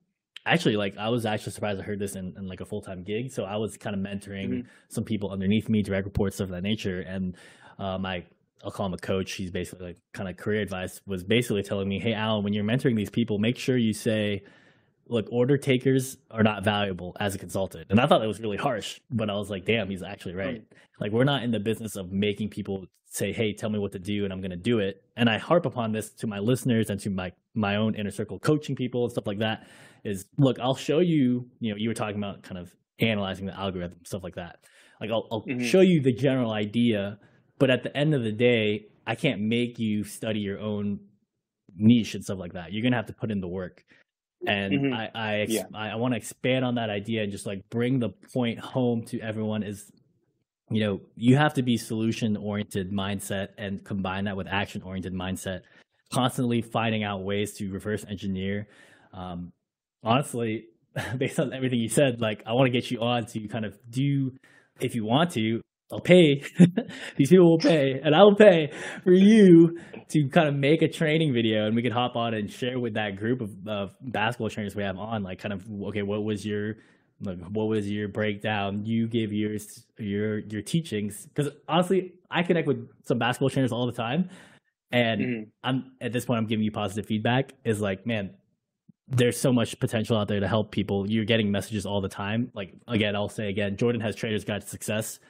Speaker 1: actually, like I was actually surprised I heard this in, in like a full time gig. So I was kind of mentoring mm-hmm. some people underneath me, direct reports, stuff of that nature. And uh, my I'll call him a coach. He's basically like kind of career advice was basically telling me, Hey, Alan, when you're mentoring these people, make sure you say, look, order takers are not valuable as a consultant. And I thought that was really harsh, but I was like, damn, he's actually right. Like, we're not in the business of making people say, hey, tell me what to do, and I'm going to do it. And I harp upon this to my listeners and to my, my own inner circle coaching people and stuff like that is look, I'll show you, you know, you were talking about kind of analyzing the algorithm, stuff like that. Like, I'll, I'll mm-hmm. show you the general idea but at the end of the day, I can't make you study your own niche and stuff like that. You're gonna have to put in the work. And mm-hmm. I I, yeah. I, I want to expand on that idea and just like bring the point home to everyone is you know you have to be solution oriented mindset and combine that with action oriented mindset constantly finding out ways to reverse engineer um, honestly based on everything you said like i want to get you on to kind of do if you want to I'll pay. These people will pay, and I will pay for you to kind of make a training video, and we can hop on and share with that group of, of basketball trainers we have on. Like, kind of, okay, what was your like, what was your breakdown? You give your your your teachings because honestly, I connect with some basketball trainers all the time, and mm-hmm. I'm at this point, I'm giving you positive feedback. Is like, man, there's so much potential out there to help people. You're getting messages all the time. Like again, I'll say again, Jordan has Trader's Guide to Success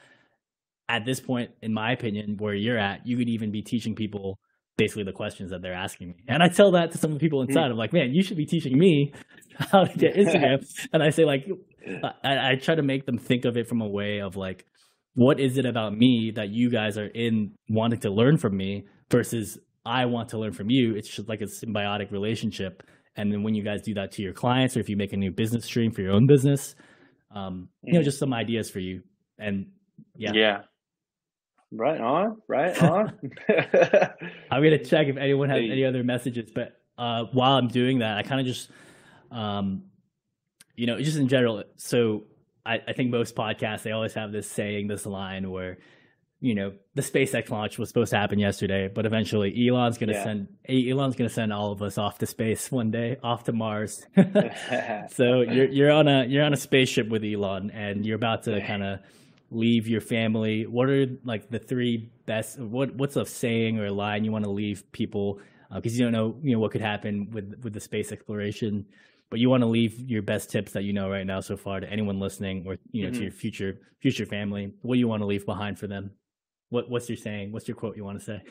Speaker 1: at this point, in my opinion, where you're at, you could even be teaching people basically the questions that they're asking me. And I tell that to some of the people inside. I'm like, man, you should be teaching me how to get Instagram. and I say like, I, I, try to make them think of it from a way of like, what is it about me that you guys are in wanting to learn from me versus I want to learn from you? It's just like a symbiotic relationship. And then when you guys do that to your clients, or if you make a new business stream for your own business, um, you know, mm. just some ideas for you. And yeah,
Speaker 2: yeah, Right on, right on.
Speaker 1: I'm gonna check if anyone has any other messages, but uh, while I'm doing that, I kind of just, um, you know, just in general. So I, I think most podcasts they always have this saying, this line where you know, the SpaceX launch was supposed to happen yesterday, but eventually Elon's going to
Speaker 2: Yeah.
Speaker 1: send Elon's to send all of us off to space one day, off to Mars. so you're you're on a you're on a spaceship with Elon, and you're about to kind of leave your family. What are like the three best? What what's a saying or a line you want to leave people? Because you don't know you know what could happen with with the space exploration, but you want to leave your best tips that you know right now so far to anyone listening, or you know to
Speaker 2: Mhm.
Speaker 1: your future future family. What do you want to leave behind for them? What what's your saying? What's your quote you want to say?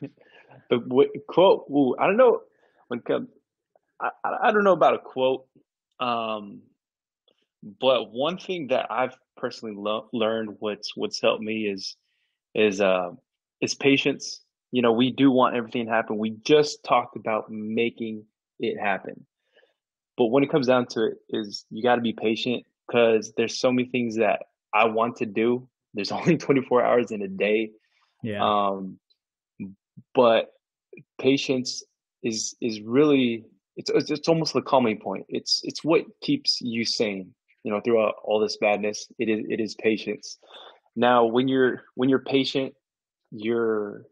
Speaker 2: the quote. Ooh, I don't know. When I, I I don't know about a quote. Um, but one thing that I've personally lo- learned, what's what's helped me is is uh is patience. You know, we do want everything to happen. We just talked about making it happen. But when it comes down to it, is you got to be patient because there's so many things that I want to do. There's only 24 hours in a day.
Speaker 1: Yeah,
Speaker 2: Um, but patience is is really it's it's it's almost the calming point. It's it's what keeps you sane, you know, throughout all this madness. It is it is patience. Now, when you're when you're patient, you're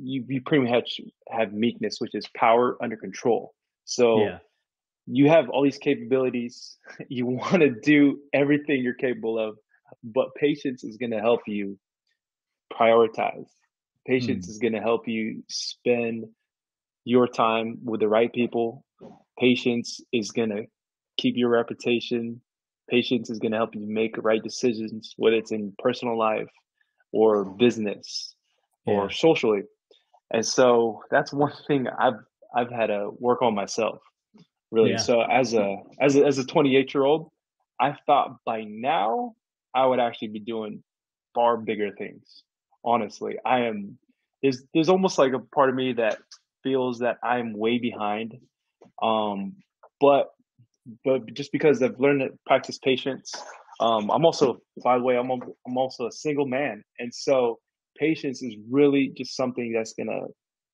Speaker 2: you you pretty much have meekness, which is power under control. So
Speaker 1: yeah,
Speaker 2: you have all these capabilities. You want to do everything you're capable of, but patience is going to help you prioritize. Patience
Speaker 1: Hmm.
Speaker 2: is going to help you spend your time with the right people. Patience is going to keep your reputation. Patience is going to help you make right decisions, whether it's in personal life or business
Speaker 1: yeah,
Speaker 2: or socially. And so that's one thing I've I've had to work on myself, really.
Speaker 1: yeah.
Speaker 2: So as a as a, as a 28 year old, I thought by now I would actually be doing far bigger things. Honestly, I am. There's there's almost like a part of me that feels that I'm way behind. Um, but but just because I've learned to practice patience, um, I'm also, by the way, I'm a, I'm also a single man, and so patience is really just something that's gonna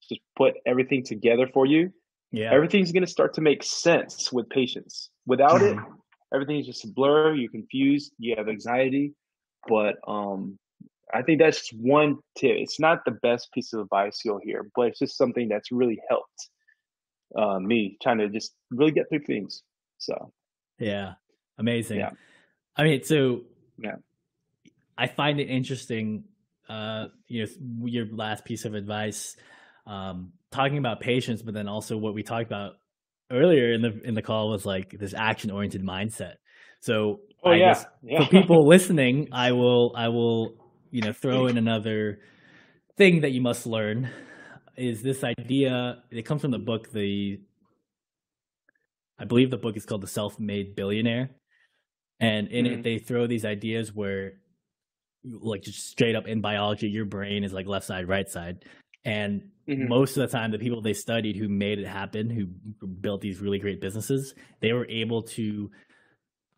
Speaker 2: just put everything together for you.
Speaker 1: Yeah.
Speaker 2: Everything's gonna start to make sense with patience. Without it, everything's just a blur. You're confused. You have anxiety. But um, I think that's just one tip. It's not the best piece of advice you'll hear, but it's just something that's really helped uh, me trying to just really get through things. So
Speaker 1: Yeah. Amazing.
Speaker 2: Yeah.
Speaker 1: I mean, so
Speaker 2: Yeah.
Speaker 1: I find it interesting, uh, you know, your last piece of advice, um, talking about patience, but then also what we talked about earlier in the in the call was like this action oriented mindset. So
Speaker 2: oh
Speaker 1: I
Speaker 2: yeah,
Speaker 1: guess
Speaker 2: yeah.
Speaker 1: for people listening, I will I will you know throw in another thing that you must learn is this idea. It comes from the book the I believe the book is called The Self-Made Billionaire, and in it
Speaker 2: Mhm.
Speaker 1: they throw these ideas where like just straight up in biology your brain is like left side right side. And
Speaker 2: Mhm.
Speaker 1: most of the time the people they studied who made it happen who built these really great businesses they were able to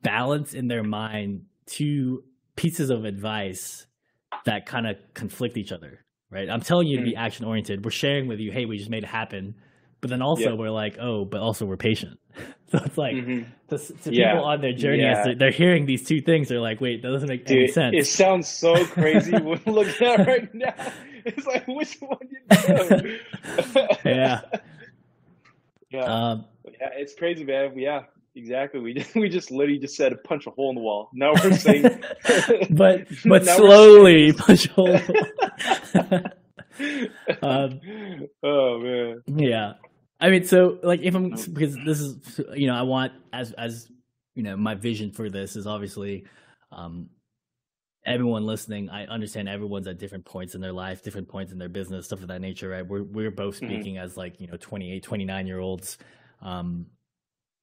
Speaker 1: balance in their mind two pieces of advice that kind of conflict each other right? I'm telling you to be action oriented we're sharing with you hey we just made it happen but then also
Speaker 2: Yeah.
Speaker 1: we're like oh but also we're patient so it's like
Speaker 2: Mhm.
Speaker 1: to, to
Speaker 2: Yeah.
Speaker 1: people on their journey as
Speaker 2: Yeah.
Speaker 1: they're, they're hearing these two things they're like wait that doesn't make any sense
Speaker 2: it sounds so crazy when looking at it right now. It's like which one you know?
Speaker 1: Yeah.
Speaker 2: yeah.
Speaker 1: um,
Speaker 2: Yeah, it's crazy, man. Yeah, exactly. We just we just literally just said punch a hole in the wall. Now we're saying,
Speaker 1: but but slowly punch a hole. Um,
Speaker 2: oh man.
Speaker 1: yeah i mean so like if i'm because this is you know i want as as you know my vision for this is obviously um everyone listening i understand everyone's at different points in their life different points in their business stuff of that nature right? We're we're both
Speaker 2: Mhm.
Speaker 1: speaking as like you know 28 29 year olds um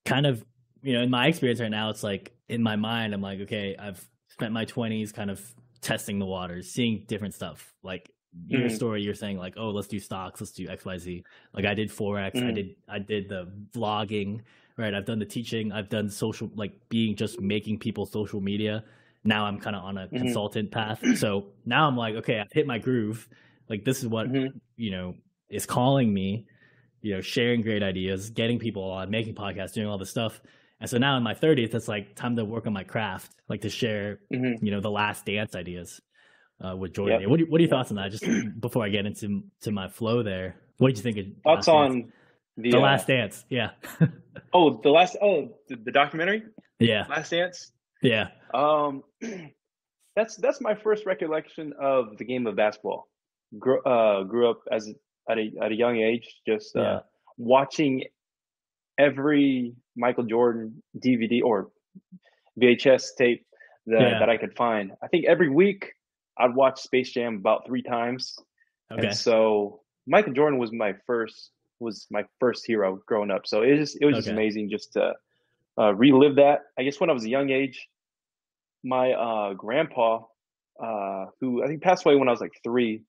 Speaker 1: kind of you know in my experience right now it's like in my mind i'm like okay i've spent my 20s kind of testing the waters seeing different stuff. Like your
Speaker 2: Mhm.
Speaker 1: story you're saying like oh let's do stocks let's do xyz like i did forex i
Speaker 2: Mhm.
Speaker 1: did i did the vlogging right i've done the teaching i've done social like being just making people social media now i'm kind of on a
Speaker 2: Mhm.
Speaker 1: consultant path so now i'm like okay i've hit my groove like this is what
Speaker 2: Mhm.
Speaker 1: you know is calling me you know sharing great ideas getting people on making podcasts doing all this stuff and so now in my 30s it's like time to work on my craft like to share
Speaker 2: Mhm.
Speaker 1: you know the last dance ideas uh, with Jordan. Yep. What, are, what are your thoughts on that? Just before I get into to my flow there, what did you think of
Speaker 2: thoughts on
Speaker 1: the, the uh, Last Dance? Yeah.
Speaker 2: oh, the last oh the, the, documentary.
Speaker 1: Yeah.
Speaker 2: Last Dance.
Speaker 1: Yeah.
Speaker 2: Um, that's that's my first recollection of the game of basketball. Grew, uh, grew up as at a at a young age, just uh, yeah. watching every Michael Jordan DVD or VHS tape that, yeah. that I could find. I think every week I'd watch Space Jam about three times. Okay. And so Michael Jordan was my first was my first hero growing up. So it was it was okay. just amazing just to uh, relive that. I guess when I was a young age, my uh, grandpa, uh, who I think passed away when I was like three,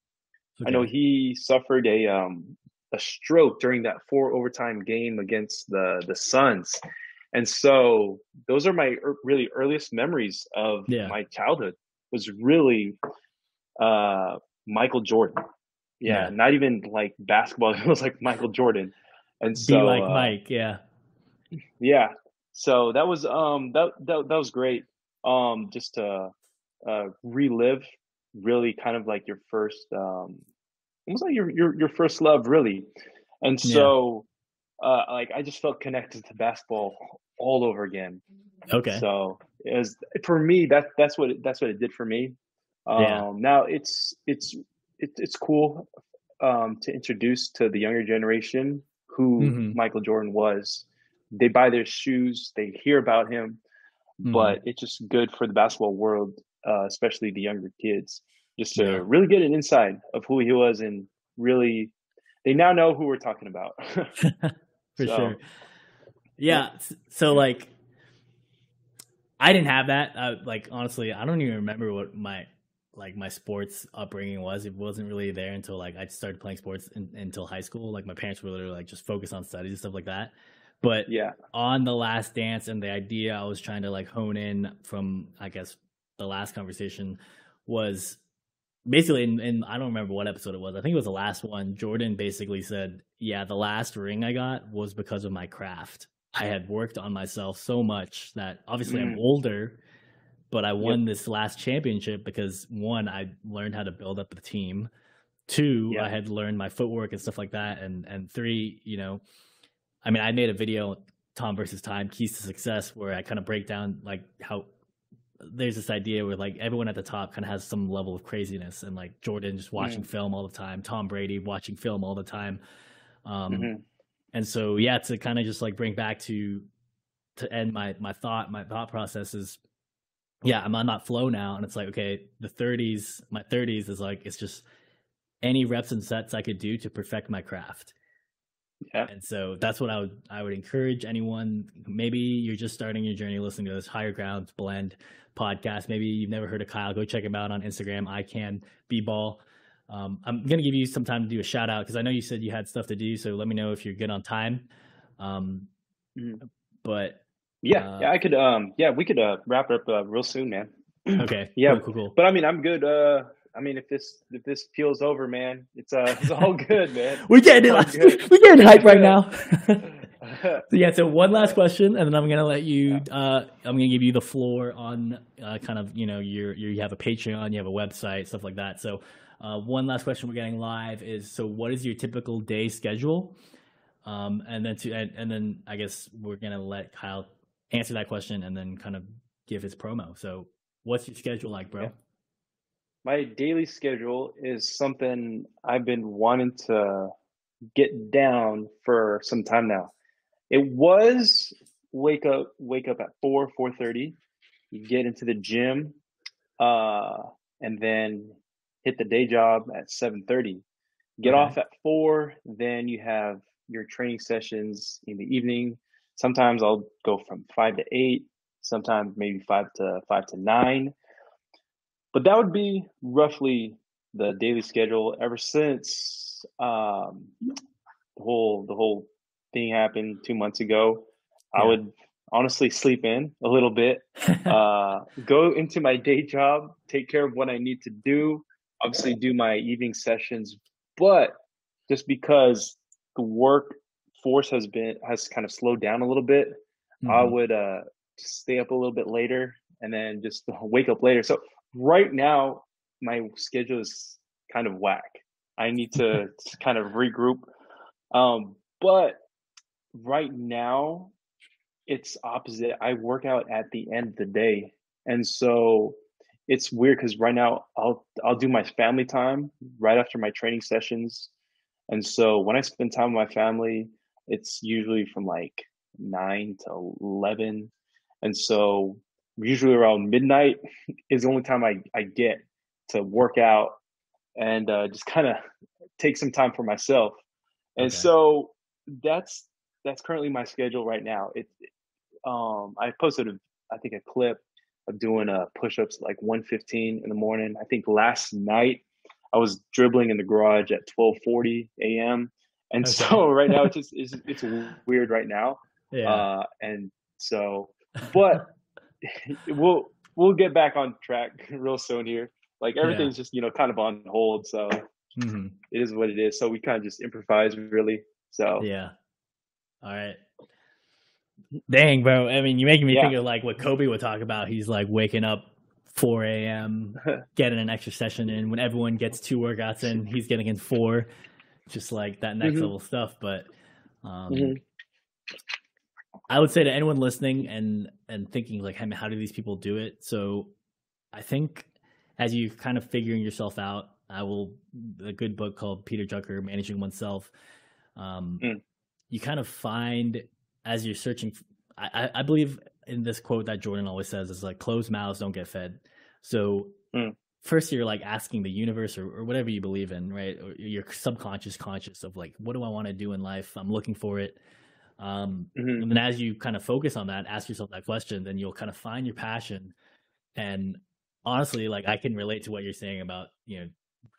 Speaker 2: okay. I know he suffered a um, a stroke during that four overtime game against the the Suns. And so those are my er- really earliest memories of yeah. my childhood was really uh, Michael Jordan. Yeah, yeah, not even like basketball. It was like Michael Jordan. And so
Speaker 1: Be like uh, Mike, yeah.
Speaker 2: Yeah. So that was um that that, that was great. Um just to uh relive really kind of like your first um almost like your your your first love really. And so yeah. uh like I just felt connected to basketball all over again.
Speaker 1: Okay.
Speaker 2: So was for me that that's what it, that's what it did for me. Um, yeah. Now it's it's it, it's cool um, to introduce to the younger generation who mm-hmm. Michael Jordan was. They buy their shoes, they hear about him, mm-hmm. but it's just good for the basketball world, uh, especially the younger kids, just to yeah. really get an insight of who he was and really they now know who we're talking about.
Speaker 1: for so, sure. Yeah. So like, I didn't have that. Uh, like honestly, I don't even remember what my like my sports upbringing was. It wasn't really there until like I started playing sports in, until high school. Like my parents were literally like just focus on studies and stuff like that. But
Speaker 2: yeah,
Speaker 1: on the last dance and the idea I was trying to like hone in from I guess the last conversation was basically in, I don't remember what episode it was. I think it was the last one. Jordan basically said, "Yeah, the last ring I got was because of my craft. I had worked on myself so much that obviously mm. I'm older, but I won yep. this last championship because one, I learned how to build up the team. Two, yep. I had learned my footwork and stuff like that, and and three, you know, I mean, I made a video, Tom versus Time, keys to success, where I kind of break down like how there's this idea where like everyone at the top kind of has some level of craziness, and like Jordan just watching mm. film all the time, Tom Brady watching film all the time. Um, mm-hmm and so yeah to kind of just like bring back to to end my my thought my thought process is yeah i'm on that flow now and it's like okay the 30s my 30s is like it's just any reps and sets i could do to perfect my craft.
Speaker 2: Yeah.
Speaker 1: And so that's what i would i would encourage anyone maybe you're just starting your journey listening to this higher grounds blend podcast maybe you've never heard of kyle go check him out on instagram i can be ball um, I'm going to give you some time to do a shout out because I know you said you had stuff to do. So let me know if you're good on time. Um, mm-hmm. But
Speaker 2: yeah, uh, yeah, I could. Um, yeah, we could uh, wrap it up uh, real soon, man.
Speaker 1: Okay.
Speaker 2: yeah,
Speaker 1: cool, cool, cool,
Speaker 2: But I mean, I'm good. Uh, I mean, if this if this peels over, man, it's uh, it's all good, man.
Speaker 1: we getting we getting hype right now. so yeah, so one last question, and then I'm gonna let you. Uh, I'm gonna give you the floor on uh, kind of you know your, your you have a Patreon, you have a website, stuff like that. So uh, one last question we're getting live is so what is your typical day schedule? Um, and then to and, and, then I guess we're gonna let Kyle answer that question and then kind of give his promo. So what's your schedule like, bro? Yeah.
Speaker 2: My daily schedule is something I've been wanting to get down for some time now. It was wake up wake up at four four thirty. You get into the gym, uh, and then hit the day job at 7.30 get okay. off at 4 then you have your training sessions in the evening sometimes i'll go from 5 to 8 sometimes maybe 5 to 5 to 9 but that would be roughly the daily schedule ever since um, the whole the whole thing happened two months ago yeah. i would honestly sleep in a little bit uh, go into my day job take care of what i need to do obviously do my evening sessions, but just because the work force has been has kind of slowed down a little bit, mm-hmm. I would uh stay up a little bit later and then just wake up later. So right now my schedule is kind of whack. I need to kind of regroup. Um, but right now, it's opposite. I work out at the end of the day, and so it's weird because right now I'll I'll do my family time right after my training sessions, and so when I spend time with my family, it's usually from like nine to eleven, and so usually around midnight is the only time I I get to work out and uh, just kind of take some time for myself. And okay. so that's that's currently my schedule right now. It um, I posted a, I think a clip of doing uh, push-ups like 115 in the morning. I think last night I was dribbling in the garage at 12:40 a.m. And okay. so right now it's just it's, it's weird right now. Yeah. Uh, and so, but we'll we'll get back on track real soon here. Like everything's yeah. just you know kind of on hold, so mm-hmm. it is what it is. So we kind of just improvise really. So
Speaker 1: yeah. All right. Dang, bro. I mean, you're making me yeah. think of like what Kobe would talk about. He's like waking up 4 a.m., getting an extra session in. When everyone gets two workouts in, he's getting in four. Just like that next mm-hmm. level stuff. But um, mm-hmm. I would say to anyone listening and and thinking like, hey, how do these people do it? So I think as you kind of figuring yourself out, I will a good book called Peter Drucker, Managing Oneself. Um, mm. You kind of find as you're searching. I, I believe in this quote that Jordan always says is like closed mouths don't get fed. So mm. first you're like asking the universe or, or whatever you believe in, right? Or your subconscious conscious of like, what do I want to do in life? I'm looking for it. Um, mm-hmm. And then as you kind of focus on that, ask yourself that question, then you'll kind of find your passion. And honestly, like I can relate to what you're saying about, you know,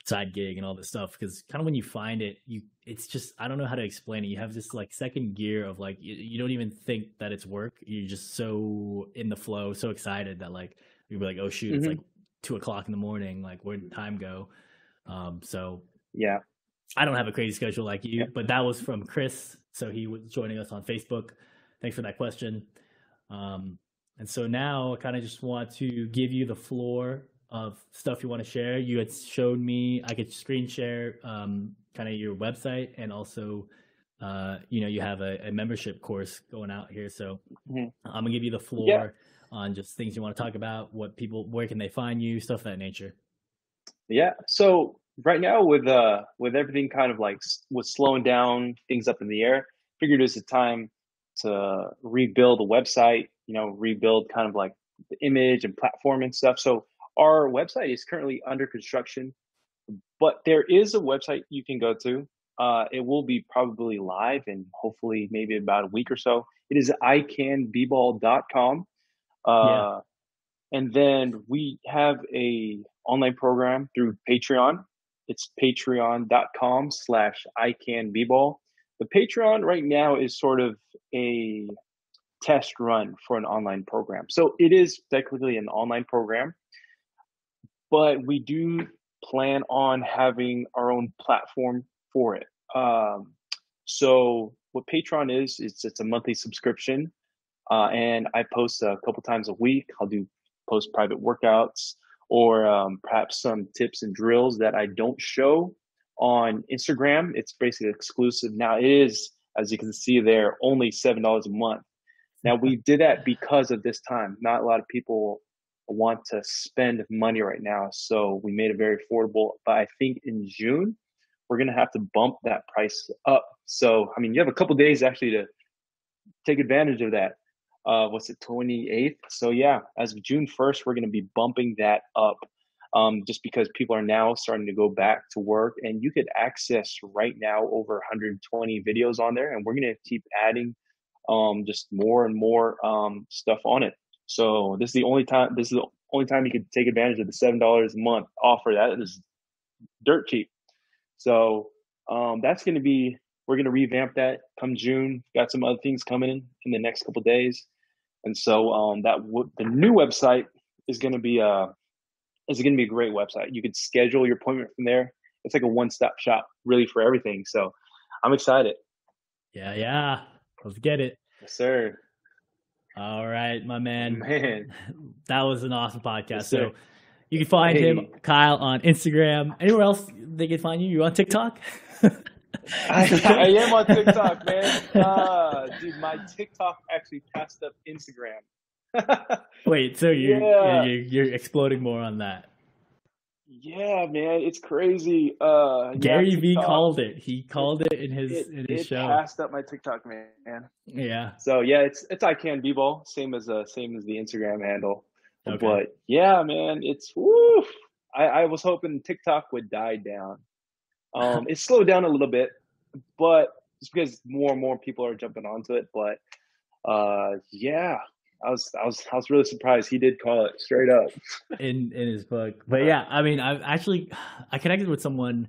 Speaker 1: side gig and all this stuff because kind of when you find it you it's just i don't know how to explain it. You have this like second gear of like you, you don't even think that it's work. You're just so in the flow so excited that like you'll be like oh shoot mm-hmm. it's like two o'clock in the morning. Like where did time go? Um so
Speaker 2: yeah.
Speaker 1: I don't have a crazy schedule like you yeah. but that was from chris so he was joining us on facebook. Thanks for that question. Um and so now i kind of just want to give you the floor of stuff you want to share. You had showed me I could screen share um, kind of your website and also uh, you know you have a, a, membership course going out here. So mm-hmm. I'm gonna give you the floor yeah. on just things you want to talk about, what people where can they find you, stuff that nature.
Speaker 2: Yeah. So right now with uh with everything kind of like was slowing down things up in the air, figured it was a time to rebuild the website. You know, rebuild kind of like the image and platform and stuff. So our website is currently under construction, but there is a website you can go to. Uh, it will be probably live in hopefully maybe about a week or so. It is icanbball.com. Uh, yeah. And then we have a online program through Patreon. It's patreon.com slash icanbball. The Patreon right now is sort of a test run for an online program. So it is technically an online program but we do plan on having our own platform for it. Um, so what Patreon is, it's it's a monthly subscription, uh, and I post a couple times a week. I'll do post private workouts or um, perhaps some tips and drills that I don't show on Instagram. It's basically exclusive. Now it is, as you can see there, only seven dollars a month. Now we did that because of this time. Not a lot of people want to spend money right now. So we made it very affordable. But I think in June, we're going to have to bump that price up. So, I mean, you have a couple days actually to take advantage of that. Uh, what's it, 28th? So, yeah, as of June 1st, we're going to be bumping that up um, just because people are now starting to go back to work. And you could access right now over 120 videos on there. And we're going to keep adding um, just more and more um, stuff on it. So this is the only time. This is the only time you can take advantage of the seven dollars a month offer. That is dirt cheap. So um, that's going to be. We're going to revamp that come June. Got some other things coming in in the next couple days, and so um, that w- the new website is going to be a uh, is going to be a great website. You can schedule your appointment from there. It's like a one stop shop, really, for everything. So I'm excited.
Speaker 1: Yeah, yeah. Let's get it.
Speaker 2: Yes, sir.
Speaker 1: All right, my man.
Speaker 2: Man,
Speaker 1: that was an awesome podcast. Yes, so, You can find hey. him, Kyle, on Instagram. Anywhere else they can find you? You on TikTok?
Speaker 2: I, I, am on TikTok, man. Uh, dude, my TikTok actually passed up Instagram.
Speaker 1: Wait, so you're, yeah. you're, you're exploding more on that?
Speaker 2: Yeah, man, it's crazy. Uh,
Speaker 1: Gary yeah, V called it. He called it in his
Speaker 2: it,
Speaker 1: in his
Speaker 2: it
Speaker 1: show.
Speaker 2: passed up my TikTok, man.
Speaker 1: Yeah.
Speaker 2: So yeah, it's it's I can b ball, same as uh same as the Instagram handle. Okay. But yeah, man, it's woo. I, I was hoping TikTok would die down. Um, it slowed down a little bit, but just because more and more people are jumping onto it. But uh, yeah, I was I was I was really surprised he did call it straight up
Speaker 1: in in his book. But yeah, I mean, I actually I connected with someone,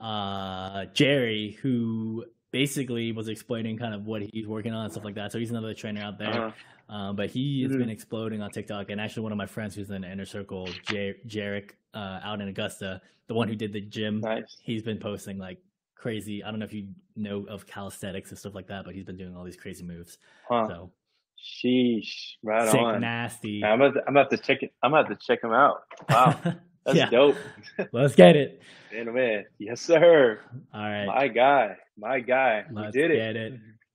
Speaker 1: uh, Jerry, who basically was explaining kind of what he's working on and stuff like that. So he's another trainer out there. Uh-huh. Um, but he has mm-hmm. been exploding on TikTok, and actually one of my friends who's in the inner circle, J- Jarek, uh, out in Augusta, the one who did the gym.
Speaker 2: Nice.
Speaker 1: He's been posting like crazy. I don't know if you know of calisthenics and stuff like that, but he's been doing all these crazy moves.
Speaker 2: Huh.
Speaker 1: So
Speaker 2: Sheesh, right
Speaker 1: Sick,
Speaker 2: on.
Speaker 1: nasty.
Speaker 2: I'm about, to, I'm about to check it. I'm about to check him out. Wow, that's
Speaker 1: Yeah.
Speaker 2: dope.
Speaker 1: Let's get it.
Speaker 2: Man, oh man, yes sir.
Speaker 1: All right.
Speaker 2: My guy, my guy. We
Speaker 1: Let's
Speaker 2: did it.
Speaker 1: get it.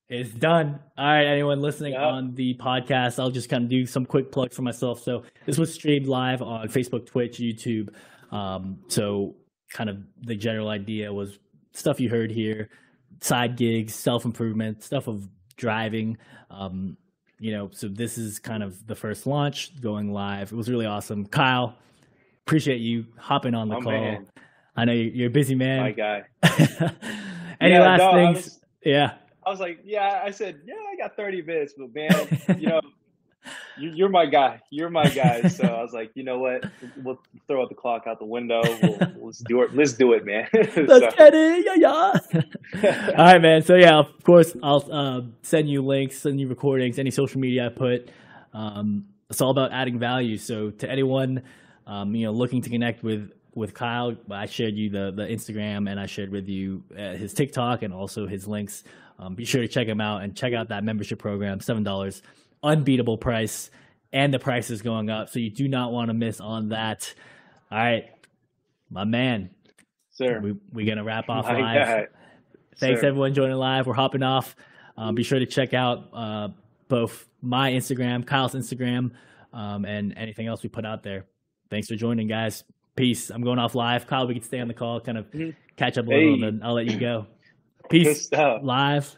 Speaker 1: It's done. All right, anyone listening
Speaker 2: Yep.
Speaker 1: on the podcast, I'll just kind of do some quick plugs for myself. So this was streamed live on Facebook, Twitch, YouTube. Um, so kind of the general idea was stuff you heard here, side gigs, self improvement, stuff of driving. Um, you know, so this is kind of the first launch going live. It was really awesome. Kyle, appreciate you hopping on the
Speaker 2: My
Speaker 1: call.
Speaker 2: man.
Speaker 1: I know you- you're a busy man.
Speaker 2: My guy.
Speaker 1: Any
Speaker 2: Yeah,
Speaker 1: last
Speaker 2: no, I
Speaker 1: things?
Speaker 2: was-
Speaker 1: yeah.
Speaker 2: I was like, yeah. I said, yeah. I got 30 minutes, but man, you know, you, you're my guy. You're my guy. So I was like, you know what? We'll throw out the clock out the window. We'll, let's do it. Let's do it, man.
Speaker 1: Let's get it. Yeah, yeah. All right, man. So yeah, of course, I'll uh, send you links, send you recordings, any social media I put. Um, it's all about adding value. So to anyone, um, you know, looking to connect with with Kyle, I shared you the the Instagram, and I shared with you uh, his TikTok and also his links. Um, be sure to check him out and check out that membership program. Seven dollars, unbeatable price, and the price is going up, so you do not want to miss on that. All right, my man.
Speaker 2: sir.
Speaker 1: We we're gonna wrap off
Speaker 2: My
Speaker 1: live.
Speaker 2: guy.
Speaker 1: Thanks
Speaker 2: Sir.
Speaker 1: everyone joining live. We're hopping off. Um, be sure to check out uh, both my Instagram, Kyle's Instagram, um, and anything else we put out there. Thanks for joining, guys. Peace. I'm going off live. Kyle, we can stay on the call, kind of
Speaker 2: Mhm.
Speaker 1: catch up a little,
Speaker 2: Hey.
Speaker 1: and then I'll let you go. Peace. Live.